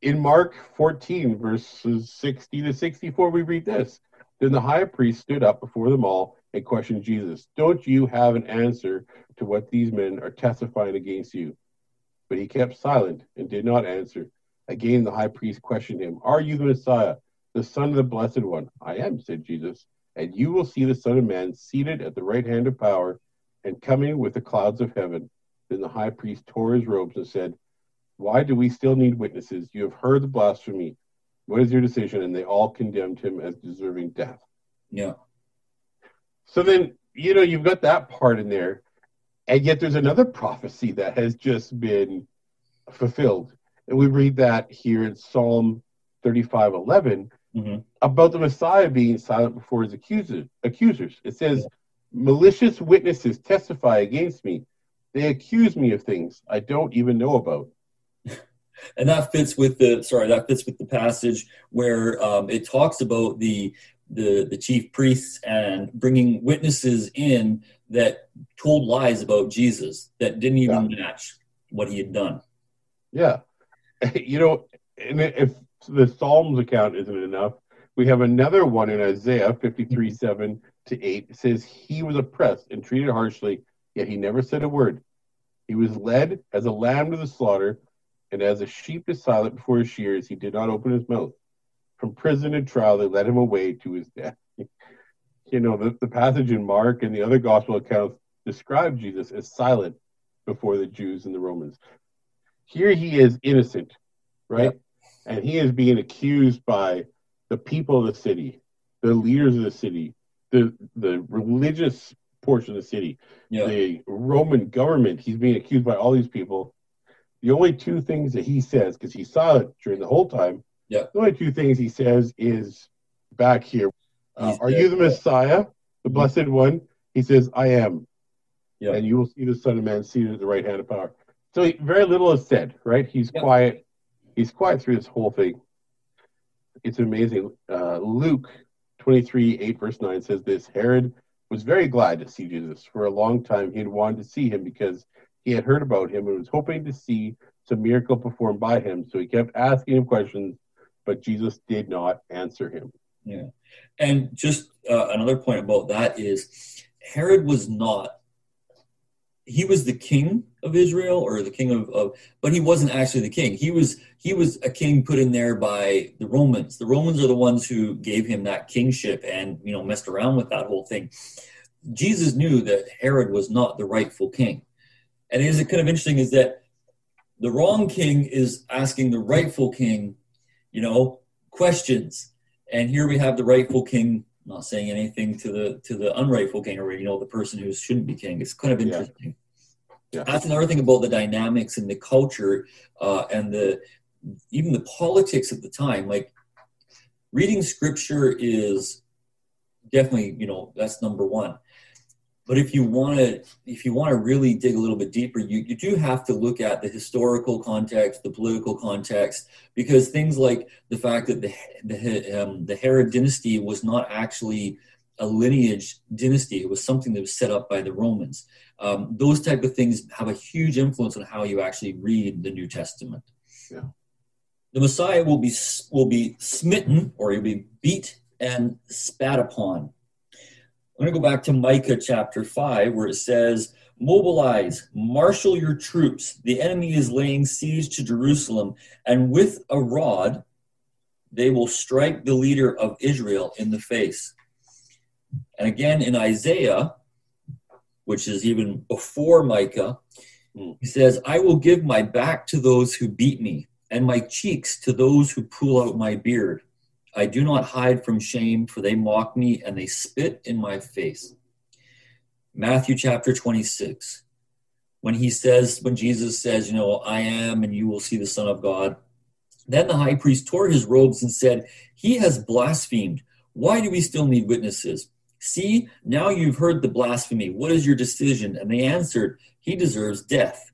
B: In Mark 14, verses 60 to 64, we read this. Then the high priest stood up before them all and questioned Jesus, Don't you have an answer to what these men are testifying against you? But he kept silent and did not answer. Again, the high priest questioned him, Are you the Messiah, the Son of the Blessed One? I am, said Jesus and you will see the Son of Man seated at the right hand of power and coming with the clouds of heaven. Then the high priest tore his robes and said, Why do we still need witnesses? You have heard the blasphemy. What is your decision? And they all condemned him as deserving death.
C: Yeah.
B: So then, you know, you've got that part in there. And yet there's another prophecy that has just been fulfilled. And we read that here in Psalm 35 11 mm-hmm. about the Messiah being silent before his accusers. accusers. It says, yeah. malicious witnesses testify against me. They accuse me of things I don't even know about.
C: and that fits with the sorry that fits with the passage where um, it talks about the the the chief priests and bringing witnesses in that told lies about Jesus that didn't even yeah. match what he had done.
B: Yeah, you know, and if the Psalms account isn't enough. We have another one in Isaiah 53 mm-hmm. 7 to 8. It says, He was oppressed and treated harshly, yet he never said a word. He was led as a lamb to the slaughter, and as a sheep is silent before his shears, he did not open his mouth. From prison and trial, they led him away to his death. you know, the, the passage in Mark and the other gospel accounts describe Jesus as silent before the Jews and the Romans. Here he is innocent, right? And he is being accused by the people of the city, the leaders of the city, the the religious portion of the city, yeah. the Roman government. He's being accused by all these people. The only two things that he says, because he saw it during the whole time,
C: yeah.
B: the only two things he says is back here. Uh, are you the Messiah, the mm-hmm. Blessed One? He says, I am. Yeah. And you will see the Son of Man seated at the right hand of power. So he, very little is said, right? He's yeah. quiet he's quiet through this whole thing. It's amazing. Uh, Luke 23, 8, verse 9 says this Herod was very glad to see Jesus. For a long time, he had wanted to see him because he had heard about him and was hoping to see some miracle performed by him. So he kept asking him questions, but Jesus did not answer him.
C: Yeah. And just uh, another point about that is Herod was not he was the king of Israel or the king of, of, but he wasn't actually the king. He was he was a king put in there by the Romans. The Romans are the ones who gave him that kingship and you know messed around with that whole thing. Jesus knew that Herod was not the rightful king. And it is kind of interesting is that the wrong king is asking the rightful king, you know, questions. And here we have the rightful king not saying anything to the to the unrightful king or you know the person who shouldn't be king. It's kind of interesting. Yeah. Yeah. That's another thing about the dynamics and the culture uh, and the even the politics at the time. Like reading scripture is definitely you know that's number one but if you want to if you want to really dig a little bit deeper you, you do have to look at the historical context the political context because things like the fact that the the, um, the herod dynasty was not actually a lineage dynasty. It was something that was set up by the romans. Um, those type of things have a huge influence on how you actually read the new testament.
B: Yeah.
C: the messiah will be will be smitten or he'll be beat and spat upon I'm going to go back to Micah chapter 5, where it says, Mobilize, marshal your troops. The enemy is laying siege to Jerusalem, and with a rod they will strike the leader of Israel in the face. And again in Isaiah, which is even before Micah, hmm. he says, I will give my back to those who beat me, and my cheeks to those who pull out my beard. I do not hide from shame, for they mock me and they spit in my face. Matthew chapter 26. When he says, when Jesus says, you know, I am and you will see the Son of God, then the high priest tore his robes and said, He has blasphemed. Why do we still need witnesses? See, now you've heard the blasphemy. What is your decision? And they answered, He deserves death.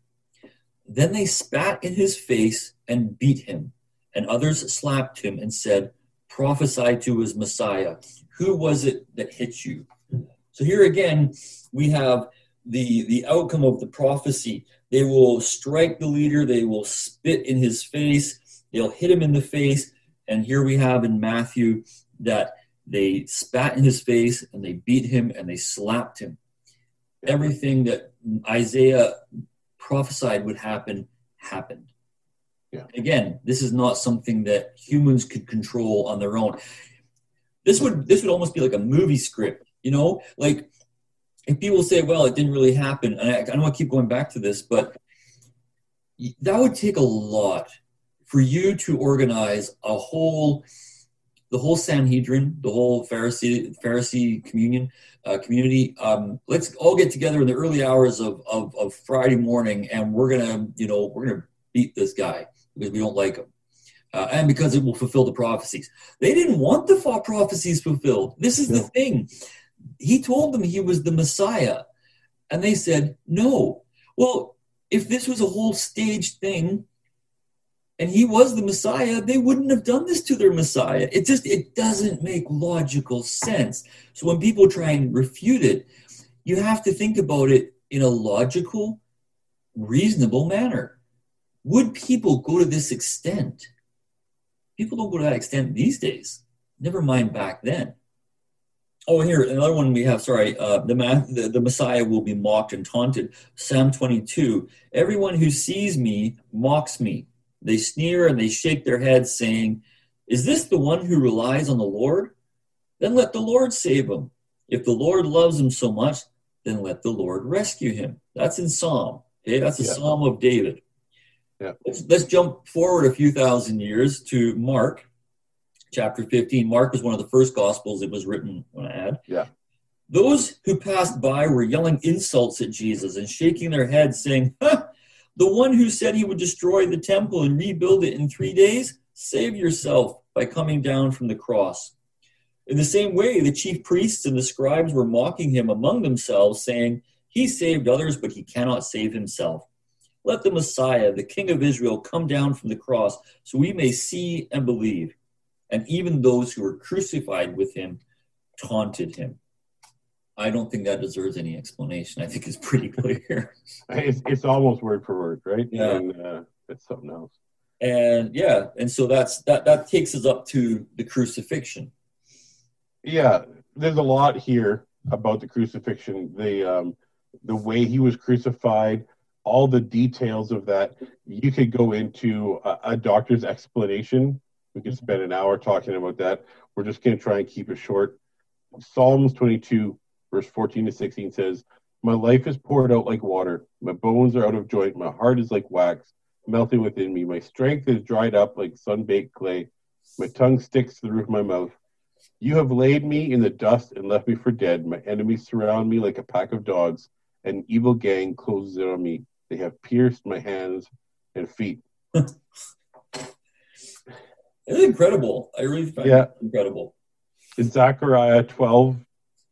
C: Then they spat in his face and beat him. And others slapped him and said, Prophesy to his Messiah. Who was it that hit you? So here again, we have the, the outcome of the prophecy. They will strike the leader, they will spit in his face, they'll hit him in the face. And here we have in Matthew that they spat in his face and they beat him and they slapped him. Everything that Isaiah prophesied would happen happened. Yeah. Again, this is not something that humans could control on their own. This would this would almost be like a movie script, you know, like if people say, "Well, it didn't really happen," and I, I don't want to keep going back to this, but that would take a lot for you to organize a whole the whole Sanhedrin, the whole Pharisee Pharisee communion uh, community. Um, let's all get together in the early hours of, of, of Friday morning, and we're gonna, you know, we're gonna beat this guy because we don't like them. uh, and because it will fulfill the prophecies. They didn't want the prophecies fulfilled. This is the thing. He told them he was the Messiah, and they said no. Well, if this was a whole staged thing, and he was the Messiah, they wouldn't have done this to their Messiah. It just it doesn't make logical sense. So when people try and refute it, you have to think about it in a logical, reasonable manner. Would people go to this extent? People don't go to that extent these days. Never mind back then. Oh, here another one we have. Sorry, uh, the, the the Messiah will be mocked and taunted. Psalm twenty-two. Everyone who sees me mocks me they sneer and they shake their heads, saying, Is this the one who relies on the Lord? Then let the Lord save him. If the Lord loves him so much, then let the Lord rescue him. That's in Psalm. Okay, that's a yeah. Psalm of David. Yeah. Let's, let's jump forward a few thousand years to Mark chapter 15. Mark was one of the first gospels that was written I had.
B: Yeah.
C: Those who passed by were yelling insults at Jesus and shaking their heads, saying, huh, the one who said he would destroy the temple and rebuild it in three days, save yourself by coming down from the cross. In the same way, the chief priests and the scribes were mocking him among themselves, saying, He saved others, but he cannot save himself. Let the Messiah, the King of Israel, come down from the cross so we may see and believe. And even those who were crucified with him taunted him. I don't think that deserves any explanation. I think it's pretty clear.
B: it's, it's almost word for word, right?
C: Yeah.
B: And uh, it's something else.
C: And yeah, and so that's that that takes us up to the crucifixion.
B: Yeah, there's a lot here about the crucifixion. The um, the way he was crucified, all the details of that. You could go into a, a doctor's explanation. We could spend an hour talking about that. We're just going to try and keep it short. Psalms 22 verse 14 to 16 says, My life is poured out like water. My bones are out of joint. My heart is like wax, melting within me. My strength is dried up like sun baked clay. My tongue sticks to the roof of my mouth. You have laid me in the dust and left me for dead. My enemies surround me like a pack of dogs. An evil gang closes in on me. They have pierced my hands and feet.
C: it's incredible. I really find
B: yeah.
C: it incredible.
B: In Zechariah 12,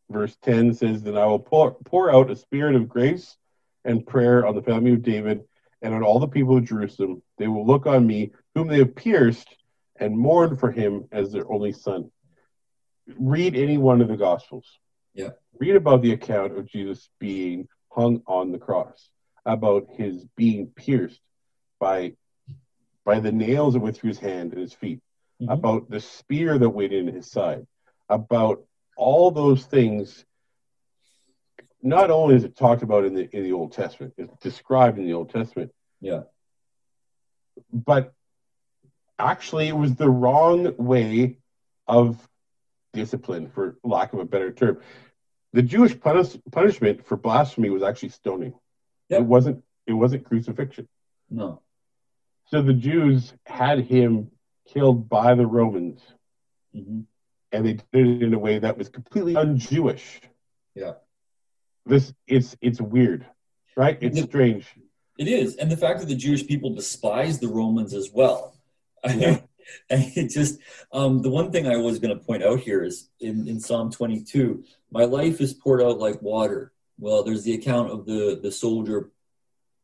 B: verse 10 says, Then I will pour, pour out a spirit of grace and prayer on the family of David and on all the people of Jerusalem. They will look on me, whom they have pierced, and mourn for him as their only son. Read any one of the Gospels.
C: Yeah.
B: Read about the account of Jesus being hung on the cross, about his being pierced by by the nails that went through his hand and his feet, mm-hmm. about the spear that went in his side, about all those things not only is it talked about in the in the Old Testament, it's described in the Old Testament.
C: Yeah.
B: But actually, it was the wrong way of discipline, for lack of a better term. The Jewish punish, punishment for blasphemy was actually stoning. Yep. It wasn't. It wasn't crucifixion.
C: No.
B: So the Jews had him killed by the Romans,
C: mm-hmm.
B: and they did it in a way that was completely un-Jewish.
C: Yeah.
B: This it's it's weird, right? It's it, strange.
C: It is, and the fact that the Jewish people despise the Romans as well. Yeah. and it just um, the one thing I was going to point out here is in, in Psalm 22, my life is poured out like water. Well, there's the account of the the soldier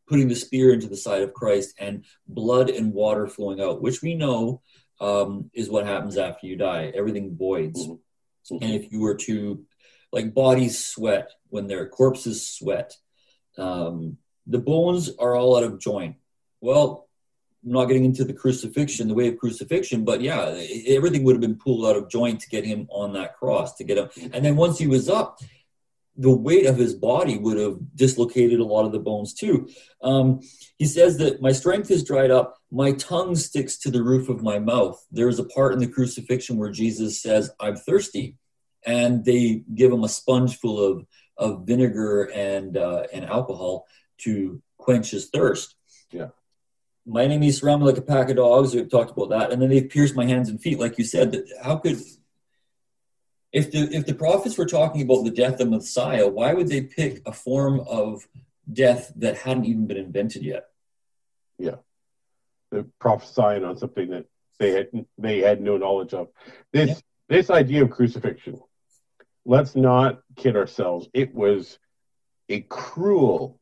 C: putting the spear into the side of Christ and blood and water flowing out, which we know um, is what happens after you die. Everything voids. Mm-hmm. And if you were to, like bodies sweat when their corpses sweat, um, the bones are all out of joint. Well, I'm not getting into the crucifixion, the way of crucifixion, but yeah, everything would have been pulled out of joint to get him on that cross, to get him. And then once he was up, the weight of his body would have dislocated a lot of the bones too. Um, he says that my strength is dried up, my tongue sticks to the roof of my mouth. There is a part in the crucifixion where Jesus says, I'm thirsty. And they give him a sponge full of, of vinegar and, uh, and alcohol to quench his thirst.
B: Yeah.
C: My enemies surround me like a pack of dogs. We've talked about that. And then they've pierced my hands and feet, like you said. That how could if the if the prophets were talking about the death of Messiah, why would they pick a form of death that hadn't even been invented yet?
B: Yeah, they're prophesying on something that they had they had no knowledge of. This yeah. this idea of crucifixion. Let's not kid ourselves. It was a cruel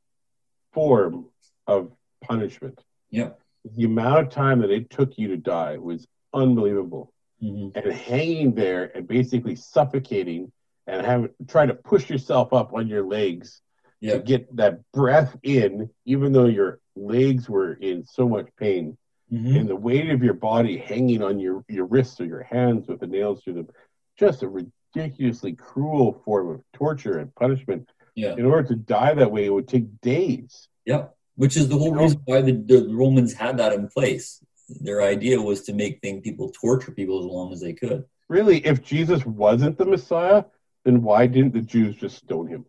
B: form of punishment.
C: Yeah.
B: The amount of time that it took you to die was unbelievable
C: mm-hmm.
B: and hanging there and basically suffocating and having trying to push yourself up on your legs to get that breath in, even though your legs were in so much pain.
C: Mm-hmm.
B: And the weight of your body hanging on your, your wrists or your hands with the nails through them. Just a ridiculously cruel form of torture and punishment.
C: Yeah.
B: In order to die that way, it would take days.
C: Yeah. Which is the whole reason why the, the Romans had that in place their idea was to make thing people torture people as long as they could.
B: Really, if Jesus wasn't the Messiah, then why didn't the Jews just stone him?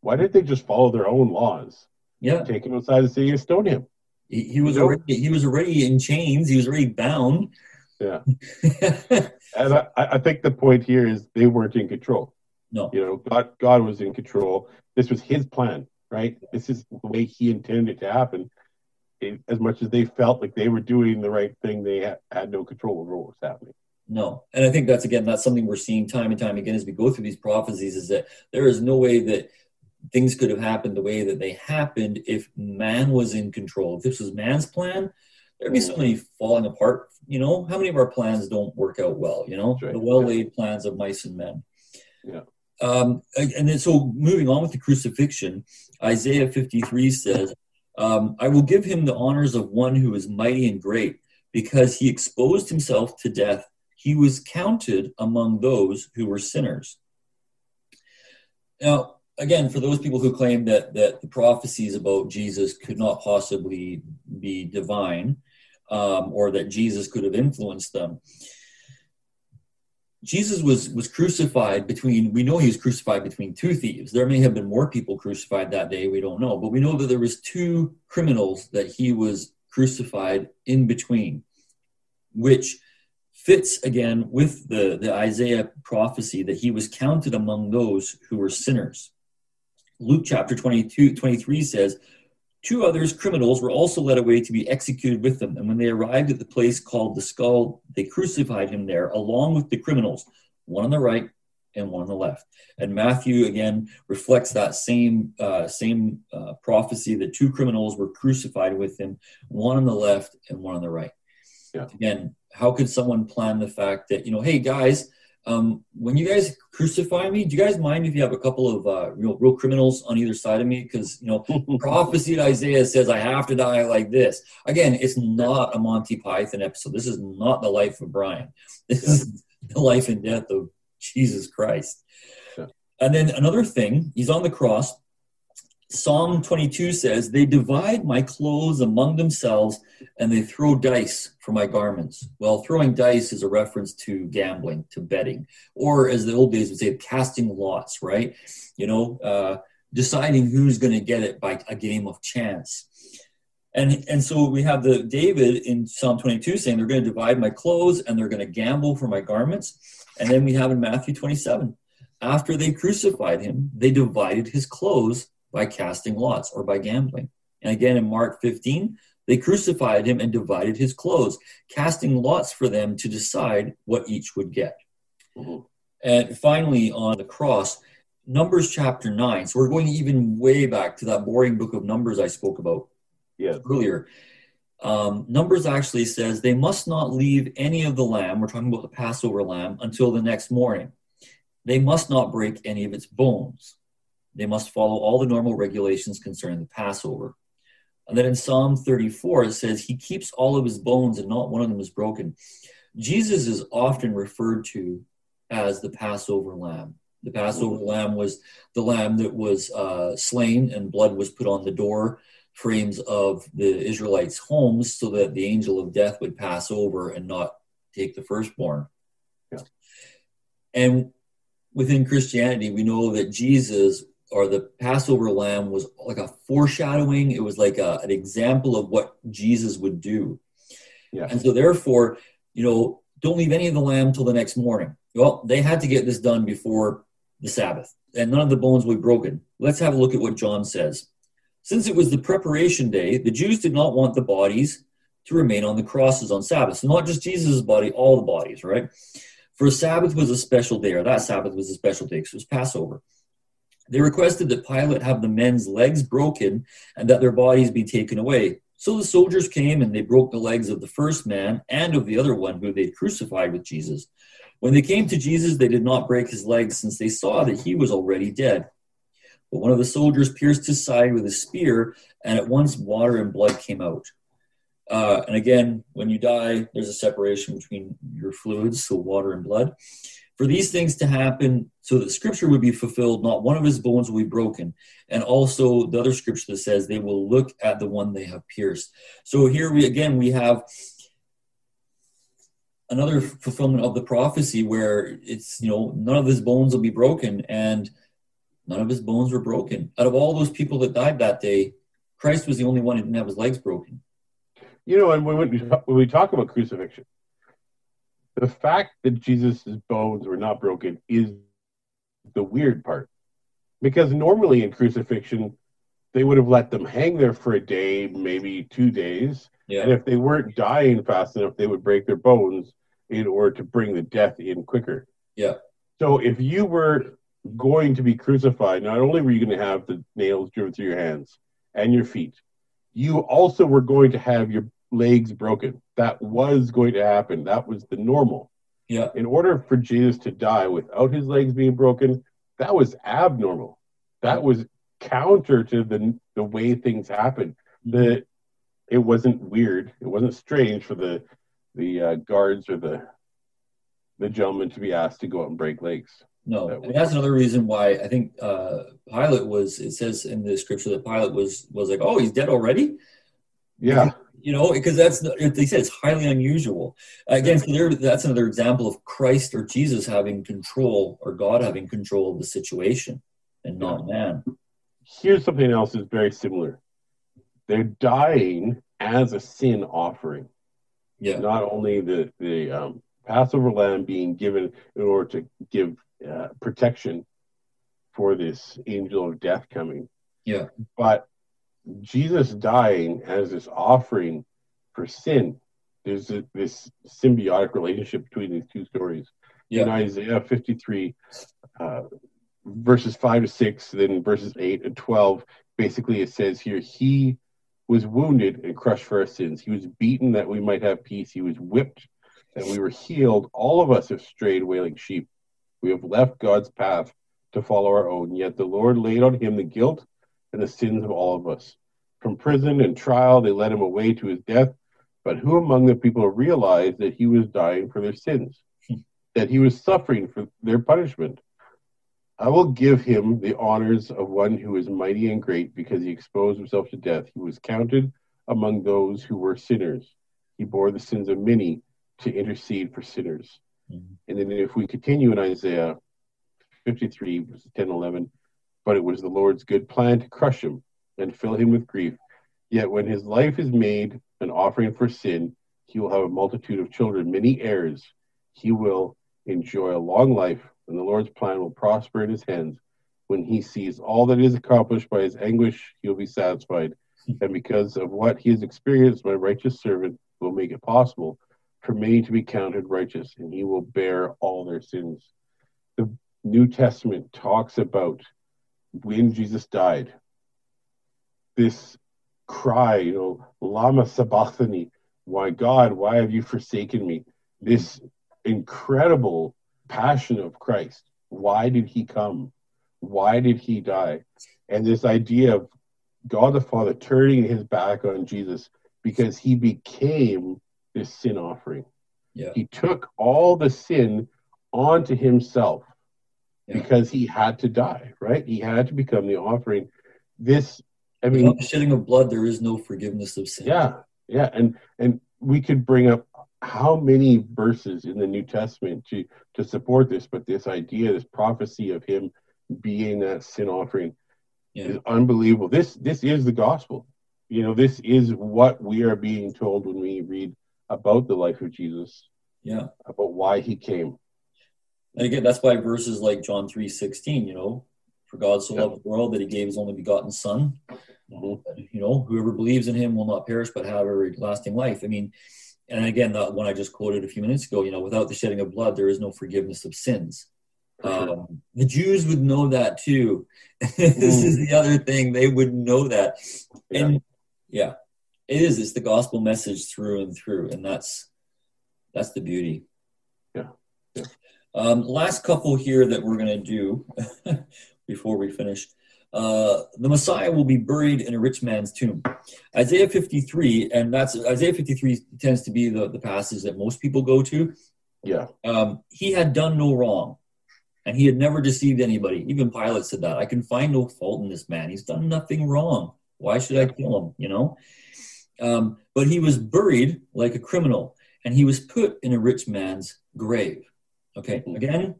B: Why didn't they just follow their own laws?
C: Yeah,
B: take him outside the city and stone him.
C: He, he was already he was already in chains. He was already bound.
B: Yeah, and I, I think the point here is they weren't in control.
C: No,
B: you know, God God was in control. This was His plan, right? This is the way He intended it to happen as much as they felt like they were doing the right thing, they had, had no control over what was happening.
C: No, and I think that's again that's something we're seeing time and time again as we go through these prophecies is that there is no way that things could have happened the way that they happened if man was in control. If this was man's plan, there'd be so many falling apart. You know, how many of our plans don't work out well? You know, right. the well laid yeah. plans of mice and men.
B: Yeah.
C: Um, and then so moving on with the crucifixion, Isaiah 53 says, um, I will give him the honors of one who is mighty and great, because he exposed himself to death. He was counted among those who were sinners. Now, again, for those people who claim that, that the prophecies about Jesus could not possibly be divine, um, or that Jesus could have influenced them, Jesus was was crucified between we know he was crucified between two thieves. There may have been more people crucified that day, we don't know, but we know that there was two criminals that he was crucified in between, which fits again with the, the Isaiah prophecy that he was counted among those who were sinners. Luke chapter 22, 23 says, Two others, criminals, were also led away to be executed with them. And when they arrived at the place called the skull, they crucified him there, along with the criminals, one on the right and one on the left. And Matthew again reflects that same uh, same uh, prophecy that two criminals were crucified with him, one on the left and one on the right.
B: Yeah.
C: Again, how could someone plan the fact that you know, hey guys, um, when you guys crucify me, do you guys mind if you have a couple of uh, real, real criminals on either side of me? Because you know, prophecy Isaiah says I have to die like this. Again, it's not a Monty Python episode. This is not the life of Brian. This yeah. is the life and death of Jesus Christ. Yeah. And then another thing, he's on the cross. Psalm 22 says, They divide my clothes among themselves and they throw dice for my garments. Well, throwing dice is a reference to gambling, to betting, or as the old days would say, casting lots, right? You know, uh, deciding who's going to get it by a game of chance. And, and so we have the David in Psalm 22 saying they're going to divide my clothes and they're going to gamble for my garments. And then we have in Matthew 27, after they crucified him, they divided his clothes by casting lots or by gambling. And again in Mark 15, they crucified him and divided his clothes, casting lots for them to decide what each would get. Mm-hmm. And finally, on the cross, Numbers chapter 9. So we're going even way back to that boring book of Numbers I spoke about earlier. Um, Numbers actually says they must not leave any of the lamb, we're talking about the Passover lamb, until the next morning. They must not break any of its bones. They must follow all the normal regulations concerning the Passover. And then in Psalm 34, it says, He keeps all of his bones and not one of them is broken. Jesus is often referred to as the Passover lamb. The Passover lamb was the lamb that was uh, slain and blood was put on the door frames of the Israelites' homes so that the angel of death would pass over and not take the firstborn. Yeah. And within Christianity, we know that Jesus or the Passover lamb was like a foreshadowing. It was like a, an example of what Jesus would do. Yeah. And so, therefore, you know, don't leave any of the lamb till the next morning. Well, they had to get this done before the Sabbath, and none of the bones be broken. Let's have a look at what John says. Since it was the preparation day, the Jews did not want the bodies to remain on the crosses on Sabbath. So, not just Jesus' body, all the bodies, right? For Sabbath was a special day, or that Sabbath was a special day because it was Passover. They requested that Pilate have the men's legs broken and that their bodies be taken away. So the soldiers came and they broke the legs of the first man and of the other one who they crucified with Jesus. When they came to Jesus, they did not break his legs since they saw that he was already dead. But one of the soldiers pierced his side with a spear, and at once water and blood came out. Uh, and again, when you die, there's a separation between your fluids, so water and blood. For these things to happen, so that scripture would be fulfilled, not one of his bones will be broken. And also the other scripture that says they will look at the one they have pierced. So here we again we have another fulfillment of the prophecy where it's you know none of his bones will be broken and none of his bones were broken out of all those people that died that day christ was the only one who didn't have his legs broken
B: you know and when we, when we talk about crucifixion the fact that Jesus' bones were not broken is the weird part. Because normally in crucifixion, they would have let them hang there for a day, maybe two days. Yeah. And if they weren't dying fast enough, they would break their bones in order to bring the death in quicker.
C: Yeah.
B: So if you were going to be crucified, not only were you going to have the nails driven through your hands and your feet, you also were going to have your legs broken. That was going to happen. That was the normal.
C: Yeah.
B: In order for Jesus to die without his legs being broken, that was abnormal. That was counter to the the way things happen. The it wasn't weird. It wasn't strange for the the uh, guards or the the gentleman to be asked to go out and break legs.
C: No, that and that's another reason why I think uh, Pilate was. It says in the scripture that Pilate was was like, "Oh, he's dead already."
B: Yeah,
C: you know, because that's they said it's highly unusual. Again, so there, that's another example of Christ or Jesus having control or God having control of the situation and not man.
B: Here's something else that's very similar. They're dying as a sin offering.
C: Yeah.
B: Not only the the um, Passover lamb being given in order to give uh, protection for this angel of death coming.
C: Yeah.
B: But Jesus dying as this offering for sin. There's a, this symbiotic relationship between these two stories. Yeah. In Isaiah 53, uh, verses 5 to 6, then verses 8 and 12, basically it says here, He was wounded and crushed for our sins. He was beaten that we might have peace. He was whipped that we were healed. All of us have strayed away like sheep. We have left God's path to follow our own. Yet the Lord laid on him the guilt and the sins of all of us. From prison and trial, they led him away to his death. But who among the people realized that he was dying for their sins, that he was suffering for their punishment? I will give him the honors of one who is mighty and great because he exposed himself to death. He was counted among those who were sinners. He bore the sins of many to intercede for sinners. Mm-hmm. And then if we continue in Isaiah 53, verses 10 11, but it was the Lord's good plan to crush him and fill him with grief. Yet when his life is made an offering for sin, he will have a multitude of children, many heirs. He will enjoy a long life, and the Lord's plan will prosper in his hands. When he sees all that is accomplished by his anguish, he will be satisfied. And because of what he has experienced, my righteous servant will make it possible for many to be counted righteous, and he will bear all their sins. The New Testament talks about when Jesus died, this cry, you know, Lama Sabachthani, why God, why have you forsaken me? This incredible passion of Christ. Why did he come? Why did he die? And this idea of God the Father turning his back on Jesus because he became this sin offering.
C: Yeah.
B: He took all the sin onto himself yeah. because he had to die, right? He had to become the offering. This, I mean,
C: Without the shedding of blood, there is no forgiveness of sin.
B: Yeah, yeah, and and we could bring up how many verses in the New Testament to to support this, but this idea, this prophecy of him being that sin offering, yeah. is unbelievable. This this is the gospel. You know, this is what we are being told when we read about the life of Jesus.
C: Yeah,
B: about why he came.
C: And again, that's why verses like John three sixteen, you know, for God so yeah. loved the world that He gave His only begotten Son. Mm-hmm. You know, whoever believes in Him will not perish but have everlasting life. I mean, and again, the one I just quoted a few minutes ago, you know, without the shedding of blood, there is no forgiveness of sins. Um, the Jews would know that too. this is the other thing; they would know that, yeah. and yeah, it is. It's the gospel message through and through, and that's that's the beauty.
B: Yeah. yeah.
C: Um, last couple here that we're going to do before we finish. Uh, the Messiah will be buried in a rich man's tomb. Isaiah 53, and that's Isaiah 53 tends to be the, the passage that most people go to.
B: Yeah.
C: Um, he had done no wrong, and he had never deceived anybody. Even Pilate said that. I can find no fault in this man. He's done nothing wrong. Why should I kill him? You know? Um, but he was buried like a criminal, and he was put in a rich man's grave. Okay, again,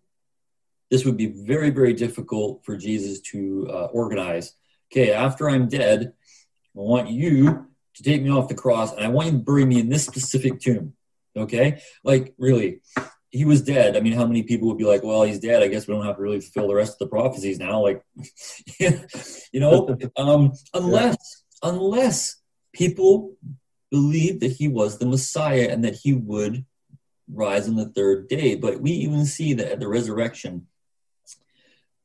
C: this would be very, very difficult for Jesus to uh, organize. Okay, after I'm dead, I want you to take me off the cross and I want you to bury me in this specific tomb. Okay, like really, he was dead. I mean, how many people would be like, well, he's dead. I guess we don't have to really fulfill the rest of the prophecies now. Like, you know, um, unless, unless people believed that he was the Messiah and that he would rise on the third day. But we even see that at the resurrection,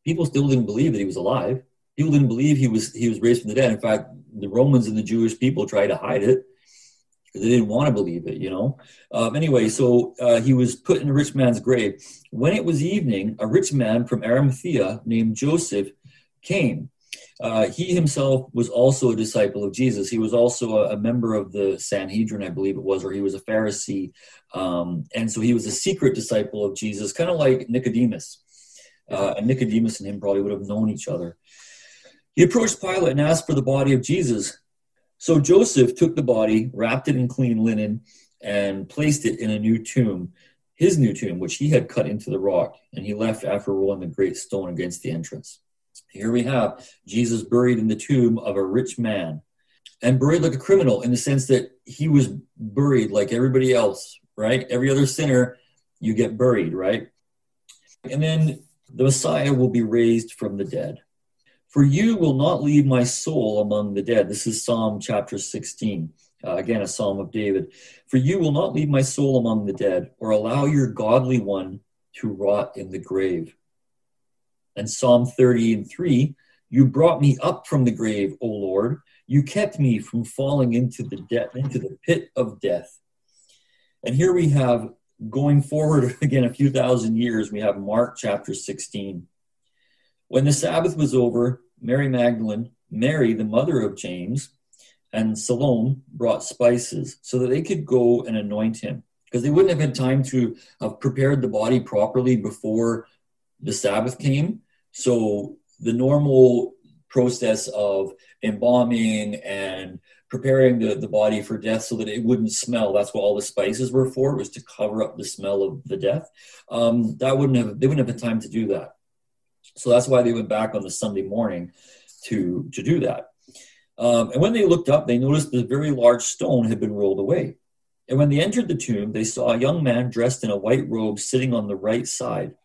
C: people still didn't believe that he was alive. People didn't believe he was he was raised from the dead. In fact, the Romans and the Jewish people tried to hide it because they didn't want to believe it. You know. Um, anyway, so uh, he was put in a rich man's grave. When it was evening, a rich man from Arimathea named Joseph came uh, he himself was also a disciple of Jesus. He was also a, a, member of the Sanhedrin, I believe it was, or he was a Pharisee. Um, and so he was a secret disciple of Jesus, kind of like Nicodemus. Uh, and Nicodemus and him probably would have known each other. He approached Pilate and asked for the body of Jesus. So Joseph took the body, wrapped it in clean linen, and placed it in a new tomb, his new tomb, which he had cut into the rock, and he left after rolling the great stone against the entrance. Here we have Jesus buried in the tomb of a rich man and buried like a criminal in the sense that he was buried like everybody else, right? Every other sinner, you get buried, right? And then the Messiah will be raised from the dead. For you will not leave my soul among the dead. This is Psalm chapter 16. Uh, again, a psalm of David. For you will not leave my soul among the dead, or allow your godly one to rot in the grave. And Psalm 30 and 3 You brought me up from the grave, O Lord. You kept me from falling into the de- into the pit of death. And here we have going forward again a few thousand years, we have Mark chapter 16. When the Sabbath was over, Mary Magdalene, Mary, the mother of James, and Salome brought spices so that they could go and anoint him because they wouldn't have had time to have prepared the body properly before the Sabbath came. So the normal process of embalming and preparing the, the body for death so that it wouldn't smell. That's what all the spices were for, was to cover up the smell of the death. Um, that wouldn't have they wouldn't have the time to do that. So that's why they went back on the Sunday morning to to do that. Um, and when they looked up, they noticed a very large stone had been rolled away. And when they entered the tomb, they saw a young man dressed in a white robe sitting on the right side.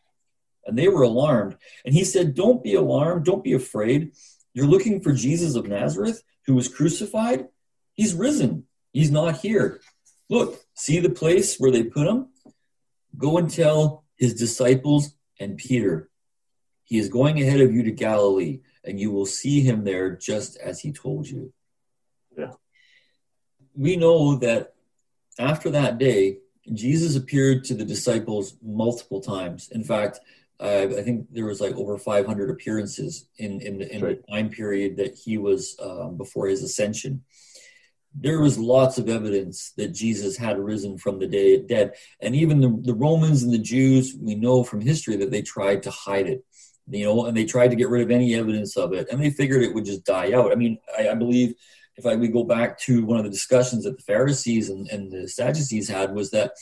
C: And they were alarmed. And he said, Don't be alarmed. Don't be afraid. You're looking for Jesus of Nazareth, who was crucified. He's risen. He's not here. Look, see the place where they put him? Go and tell his disciples and Peter. He is going ahead of you to Galilee, and you will see him there just as he told you.
B: Yeah.
C: We know that after that day, Jesus appeared to the disciples multiple times. In fact, uh, I think there was like over 500 appearances in in, the, in right. the time period that he was um, before his ascension. There was lots of evidence that Jesus had risen from the dead, and even the, the Romans and the Jews, we know from history that they tried to hide it, you know, and they tried to get rid of any evidence of it, and they figured it would just die out. I mean, I, I believe if I we go back to one of the discussions that the Pharisees and, and the Sadducees had was that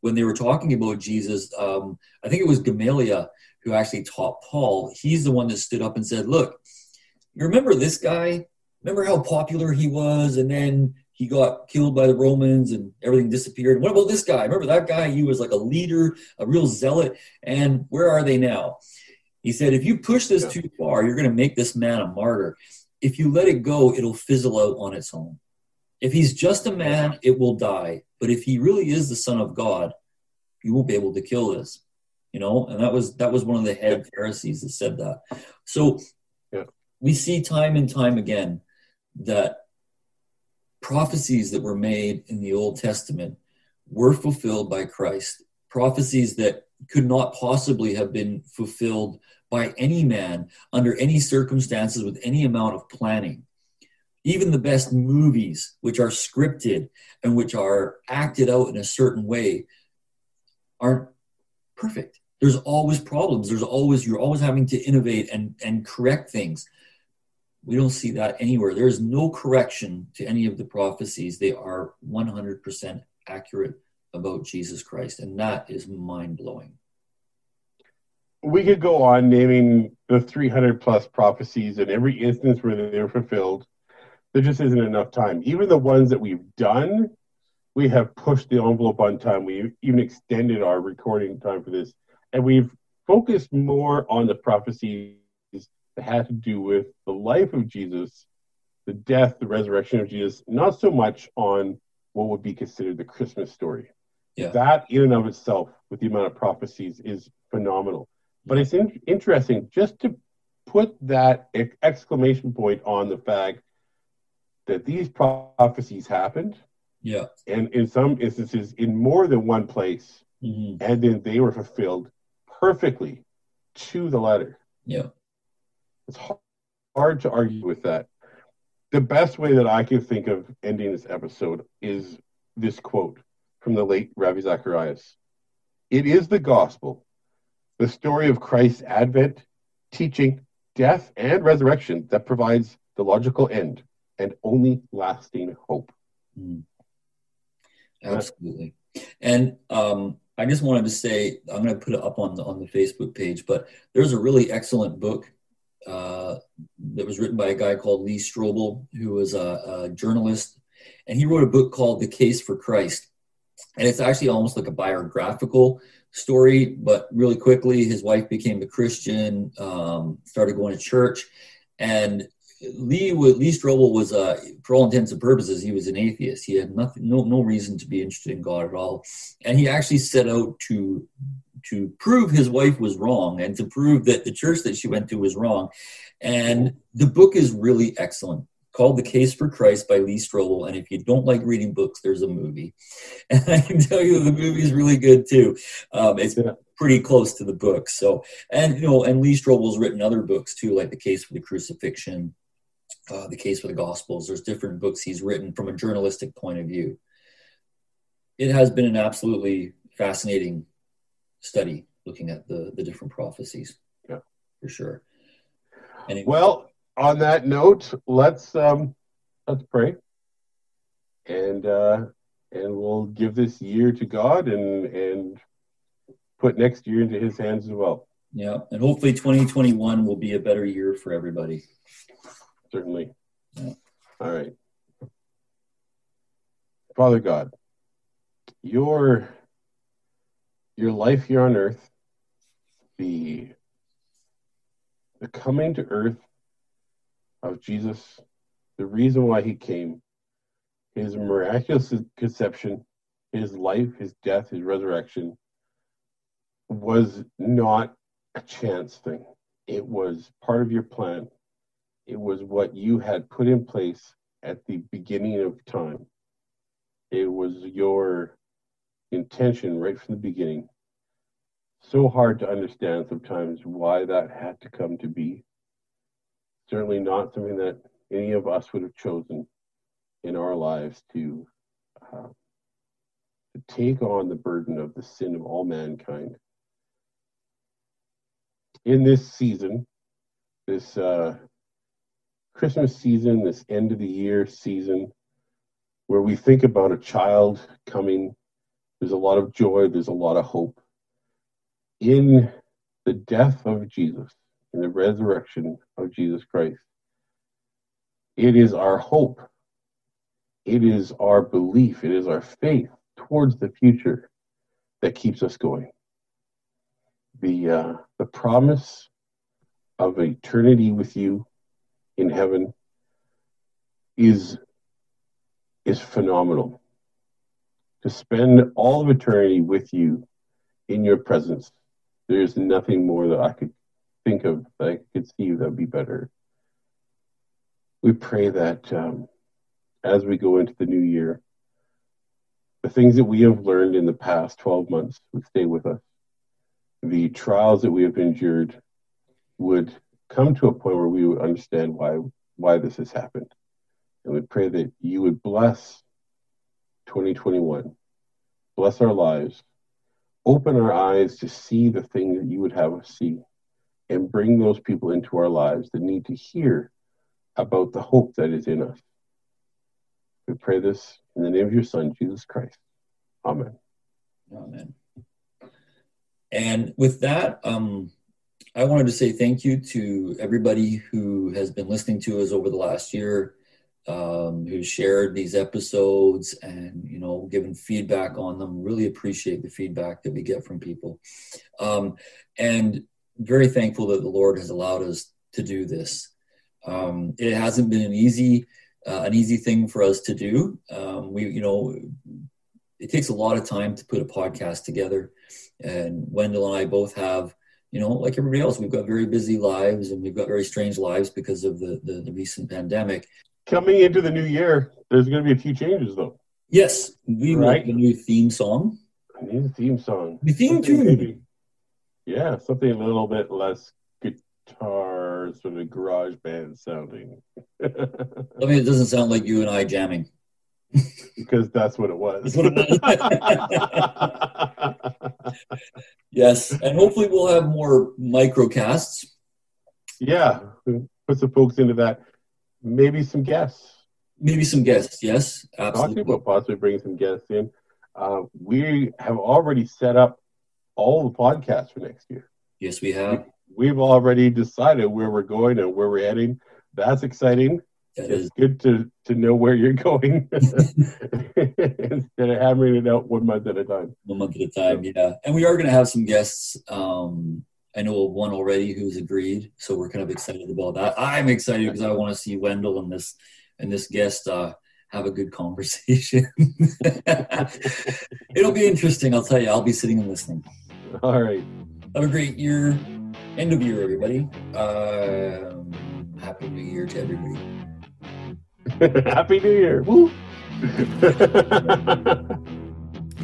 C: when they were talking about Jesus, um, I think it was Gamaliel who actually taught Paul. He's the one that stood up and said, Look, you remember this guy? Remember how popular he was? And then he got killed by the Romans and everything disappeared. What about this guy? Remember that guy? He was like a leader, a real zealot. And where are they now? He said, If you push this too far, you're going to make this man a martyr. If you let it go, it'll fizzle out on its own. If he's just a man, it will die. But if he really is the Son of God, you won't be able to kill this. You know, and that was that was one of the head Pharisees that said that. So yeah. we see time and time again that prophecies that were made in the Old Testament were fulfilled by Christ. Prophecies that could not possibly have been fulfilled by any man under any circumstances with any amount of planning even the best movies, which are scripted and which are acted out in a certain way, aren't perfect. There's always problems. There's always you're always having to innovate and and correct things. We don't see that anywhere. There is no correction to any of the prophecies. They are 100% accurate about Jesus Christ, and that is mind blowing.
B: We could go on naming the 300 plus prophecies in every instance where they were fulfilled there just isn't enough time. Even the ones that we've done, we have pushed the envelope on time. We even extended our recording time for this, and we've focused more on the prophecies that had to do with the life of Jesus, the death, the resurrection of Jesus, not so much on what would be considered the Christmas story. Yeah. That, in and of itself, with the amount of prophecies, is phenomenal. But it's in- interesting just to put that exclamation point on the fact that these prophecies happened.
C: Yeah.
B: And in some instances, in more than one place. Mm-hmm. And then they were fulfilled perfectly to the letter.
C: Yeah.
B: It's hard to argue with that. The best way that I can think of ending this episode is this quote from the late Ravi Zacharias It is the gospel, the story of Christ's advent, teaching, death, and resurrection that provides the logical end and only lasting hope. Mm.
C: Absolutely. And um, I just wanted to say, I'm going to put it up on the, on the Facebook page, but there's a really excellent book uh, that was written by a guy called Lee Strobel, who was a, a journalist, and he wrote a book called The Case for Christ. And it's actually almost like a biographical story, but really quickly, his wife became a Christian, um, started going to church, and Lee Lee Strobel was, uh, for all intents and purposes, he was an atheist. He had nothing, no, no reason to be interested in God at all, and he actually set out to to prove his wife was wrong and to prove that the church that she went to was wrong. And the book is really excellent, called "The Case for Christ" by Lee Strobel. And if you don't like reading books, there's a movie, and I can tell you the movie is really good too. Um, it's yeah. pretty close to the book. So, and you know, and Lee Strobel's written other books too, like "The Case for the Crucifixion." Uh, the case for the Gospels. There's different books he's written from a journalistic point of view. It has been an absolutely fascinating study looking at the the different prophecies.
B: Yeah,
C: for sure.
B: Anyway. Well, on that note, let's um, let's pray, and uh, and we'll give this year to God and and put next year into His hands as well.
C: Yeah, and hopefully 2021 will be a better year for everybody.
B: Certainly. Yeah. All right. Father God, your your life here on earth, the the coming to earth of Jesus, the reason why he came, his miraculous conception, his life, his death, his resurrection was not a chance thing. It was part of your plan. It was what you had put in place at the beginning of time. It was your intention right from the beginning. So hard to understand sometimes why that had to come to be. Certainly not something that any of us would have chosen in our lives to uh, to take on the burden of the sin of all mankind in this season, this uh, Christmas season, this end of the year season, where we think about a child coming, there's a lot of joy, there's a lot of hope. In the death of Jesus, in the resurrection of Jesus Christ, it is our hope, it is our belief, it is our faith towards the future that keeps us going. The uh, the promise of eternity with you in heaven is is phenomenal. To spend all of eternity with you in your presence, there's nothing more that I could think of that I could see that would be better. We pray that um, as we go into the new year, the things that we have learned in the past 12 months would stay with us the trials that we have endured would come to a point where we would understand why why this has happened. And we pray that you would bless 2021, bless our lives, open our eyes to see the thing that you would have us see, and bring those people into our lives that need to hear about the hope that is in us. We pray this in the name of your Son, Jesus Christ. Amen.
C: Amen. And with that, um, I wanted to say thank you to everybody who has been listening to us over the last year, um, who shared these episodes and you know given feedback on them. Really appreciate the feedback that we get from people, um, and very thankful that the Lord has allowed us to do this. Um, it hasn't been an easy uh, an easy thing for us to do. Um, we you know it takes a lot of time to put a podcast together. And Wendell and I both have, you know, like everybody else, we've got very busy lives and we've got very strange lives because of the, the, the recent pandemic.
B: Coming into the new year, there's going to be a few changes, though.
C: Yes, we right? a new theme song.
B: A new theme song.
C: The theme tune.
B: Yeah, something a little bit less guitar, sort of garage band sounding.
C: I mean, it doesn't sound like you and I jamming
B: because that's what it was.
C: yes, and hopefully we'll have more microcasts.
B: Yeah, put some folks into that. Maybe some guests.
C: Maybe some guests. Yes,
B: absolutely. Talking about possibly bringing some guests in. Uh, we have already set up all the podcasts for next year.
C: Yes, we have.
B: We, we've already decided where we're going and where we're heading. That's exciting. That it's is. good to to know where you're going instead of hammering it out one month at a time.
C: One month at a time, yeah. And we are going to have some guests. Um, I know of one already who's agreed, so we're kind of excited about that. I'm excited because I want to see Wendell and this and this guest uh, have a good conversation. It'll be interesting, I'll tell you. I'll be sitting and listening.
B: All right.
C: Have a great year, end of year, everybody. Uh, happy New Year to everybody.
B: Happy New Year.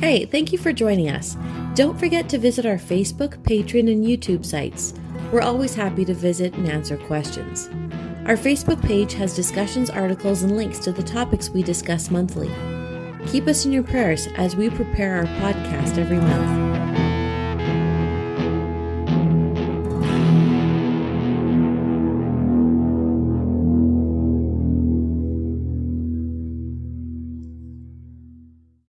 A: Hey, thank you for joining us. Don't forget to visit our Facebook, Patreon, and YouTube sites. We're always happy to visit and answer questions. Our Facebook page has discussions, articles, and links to the topics we discuss monthly. Keep us in your prayers as we prepare our podcast every month.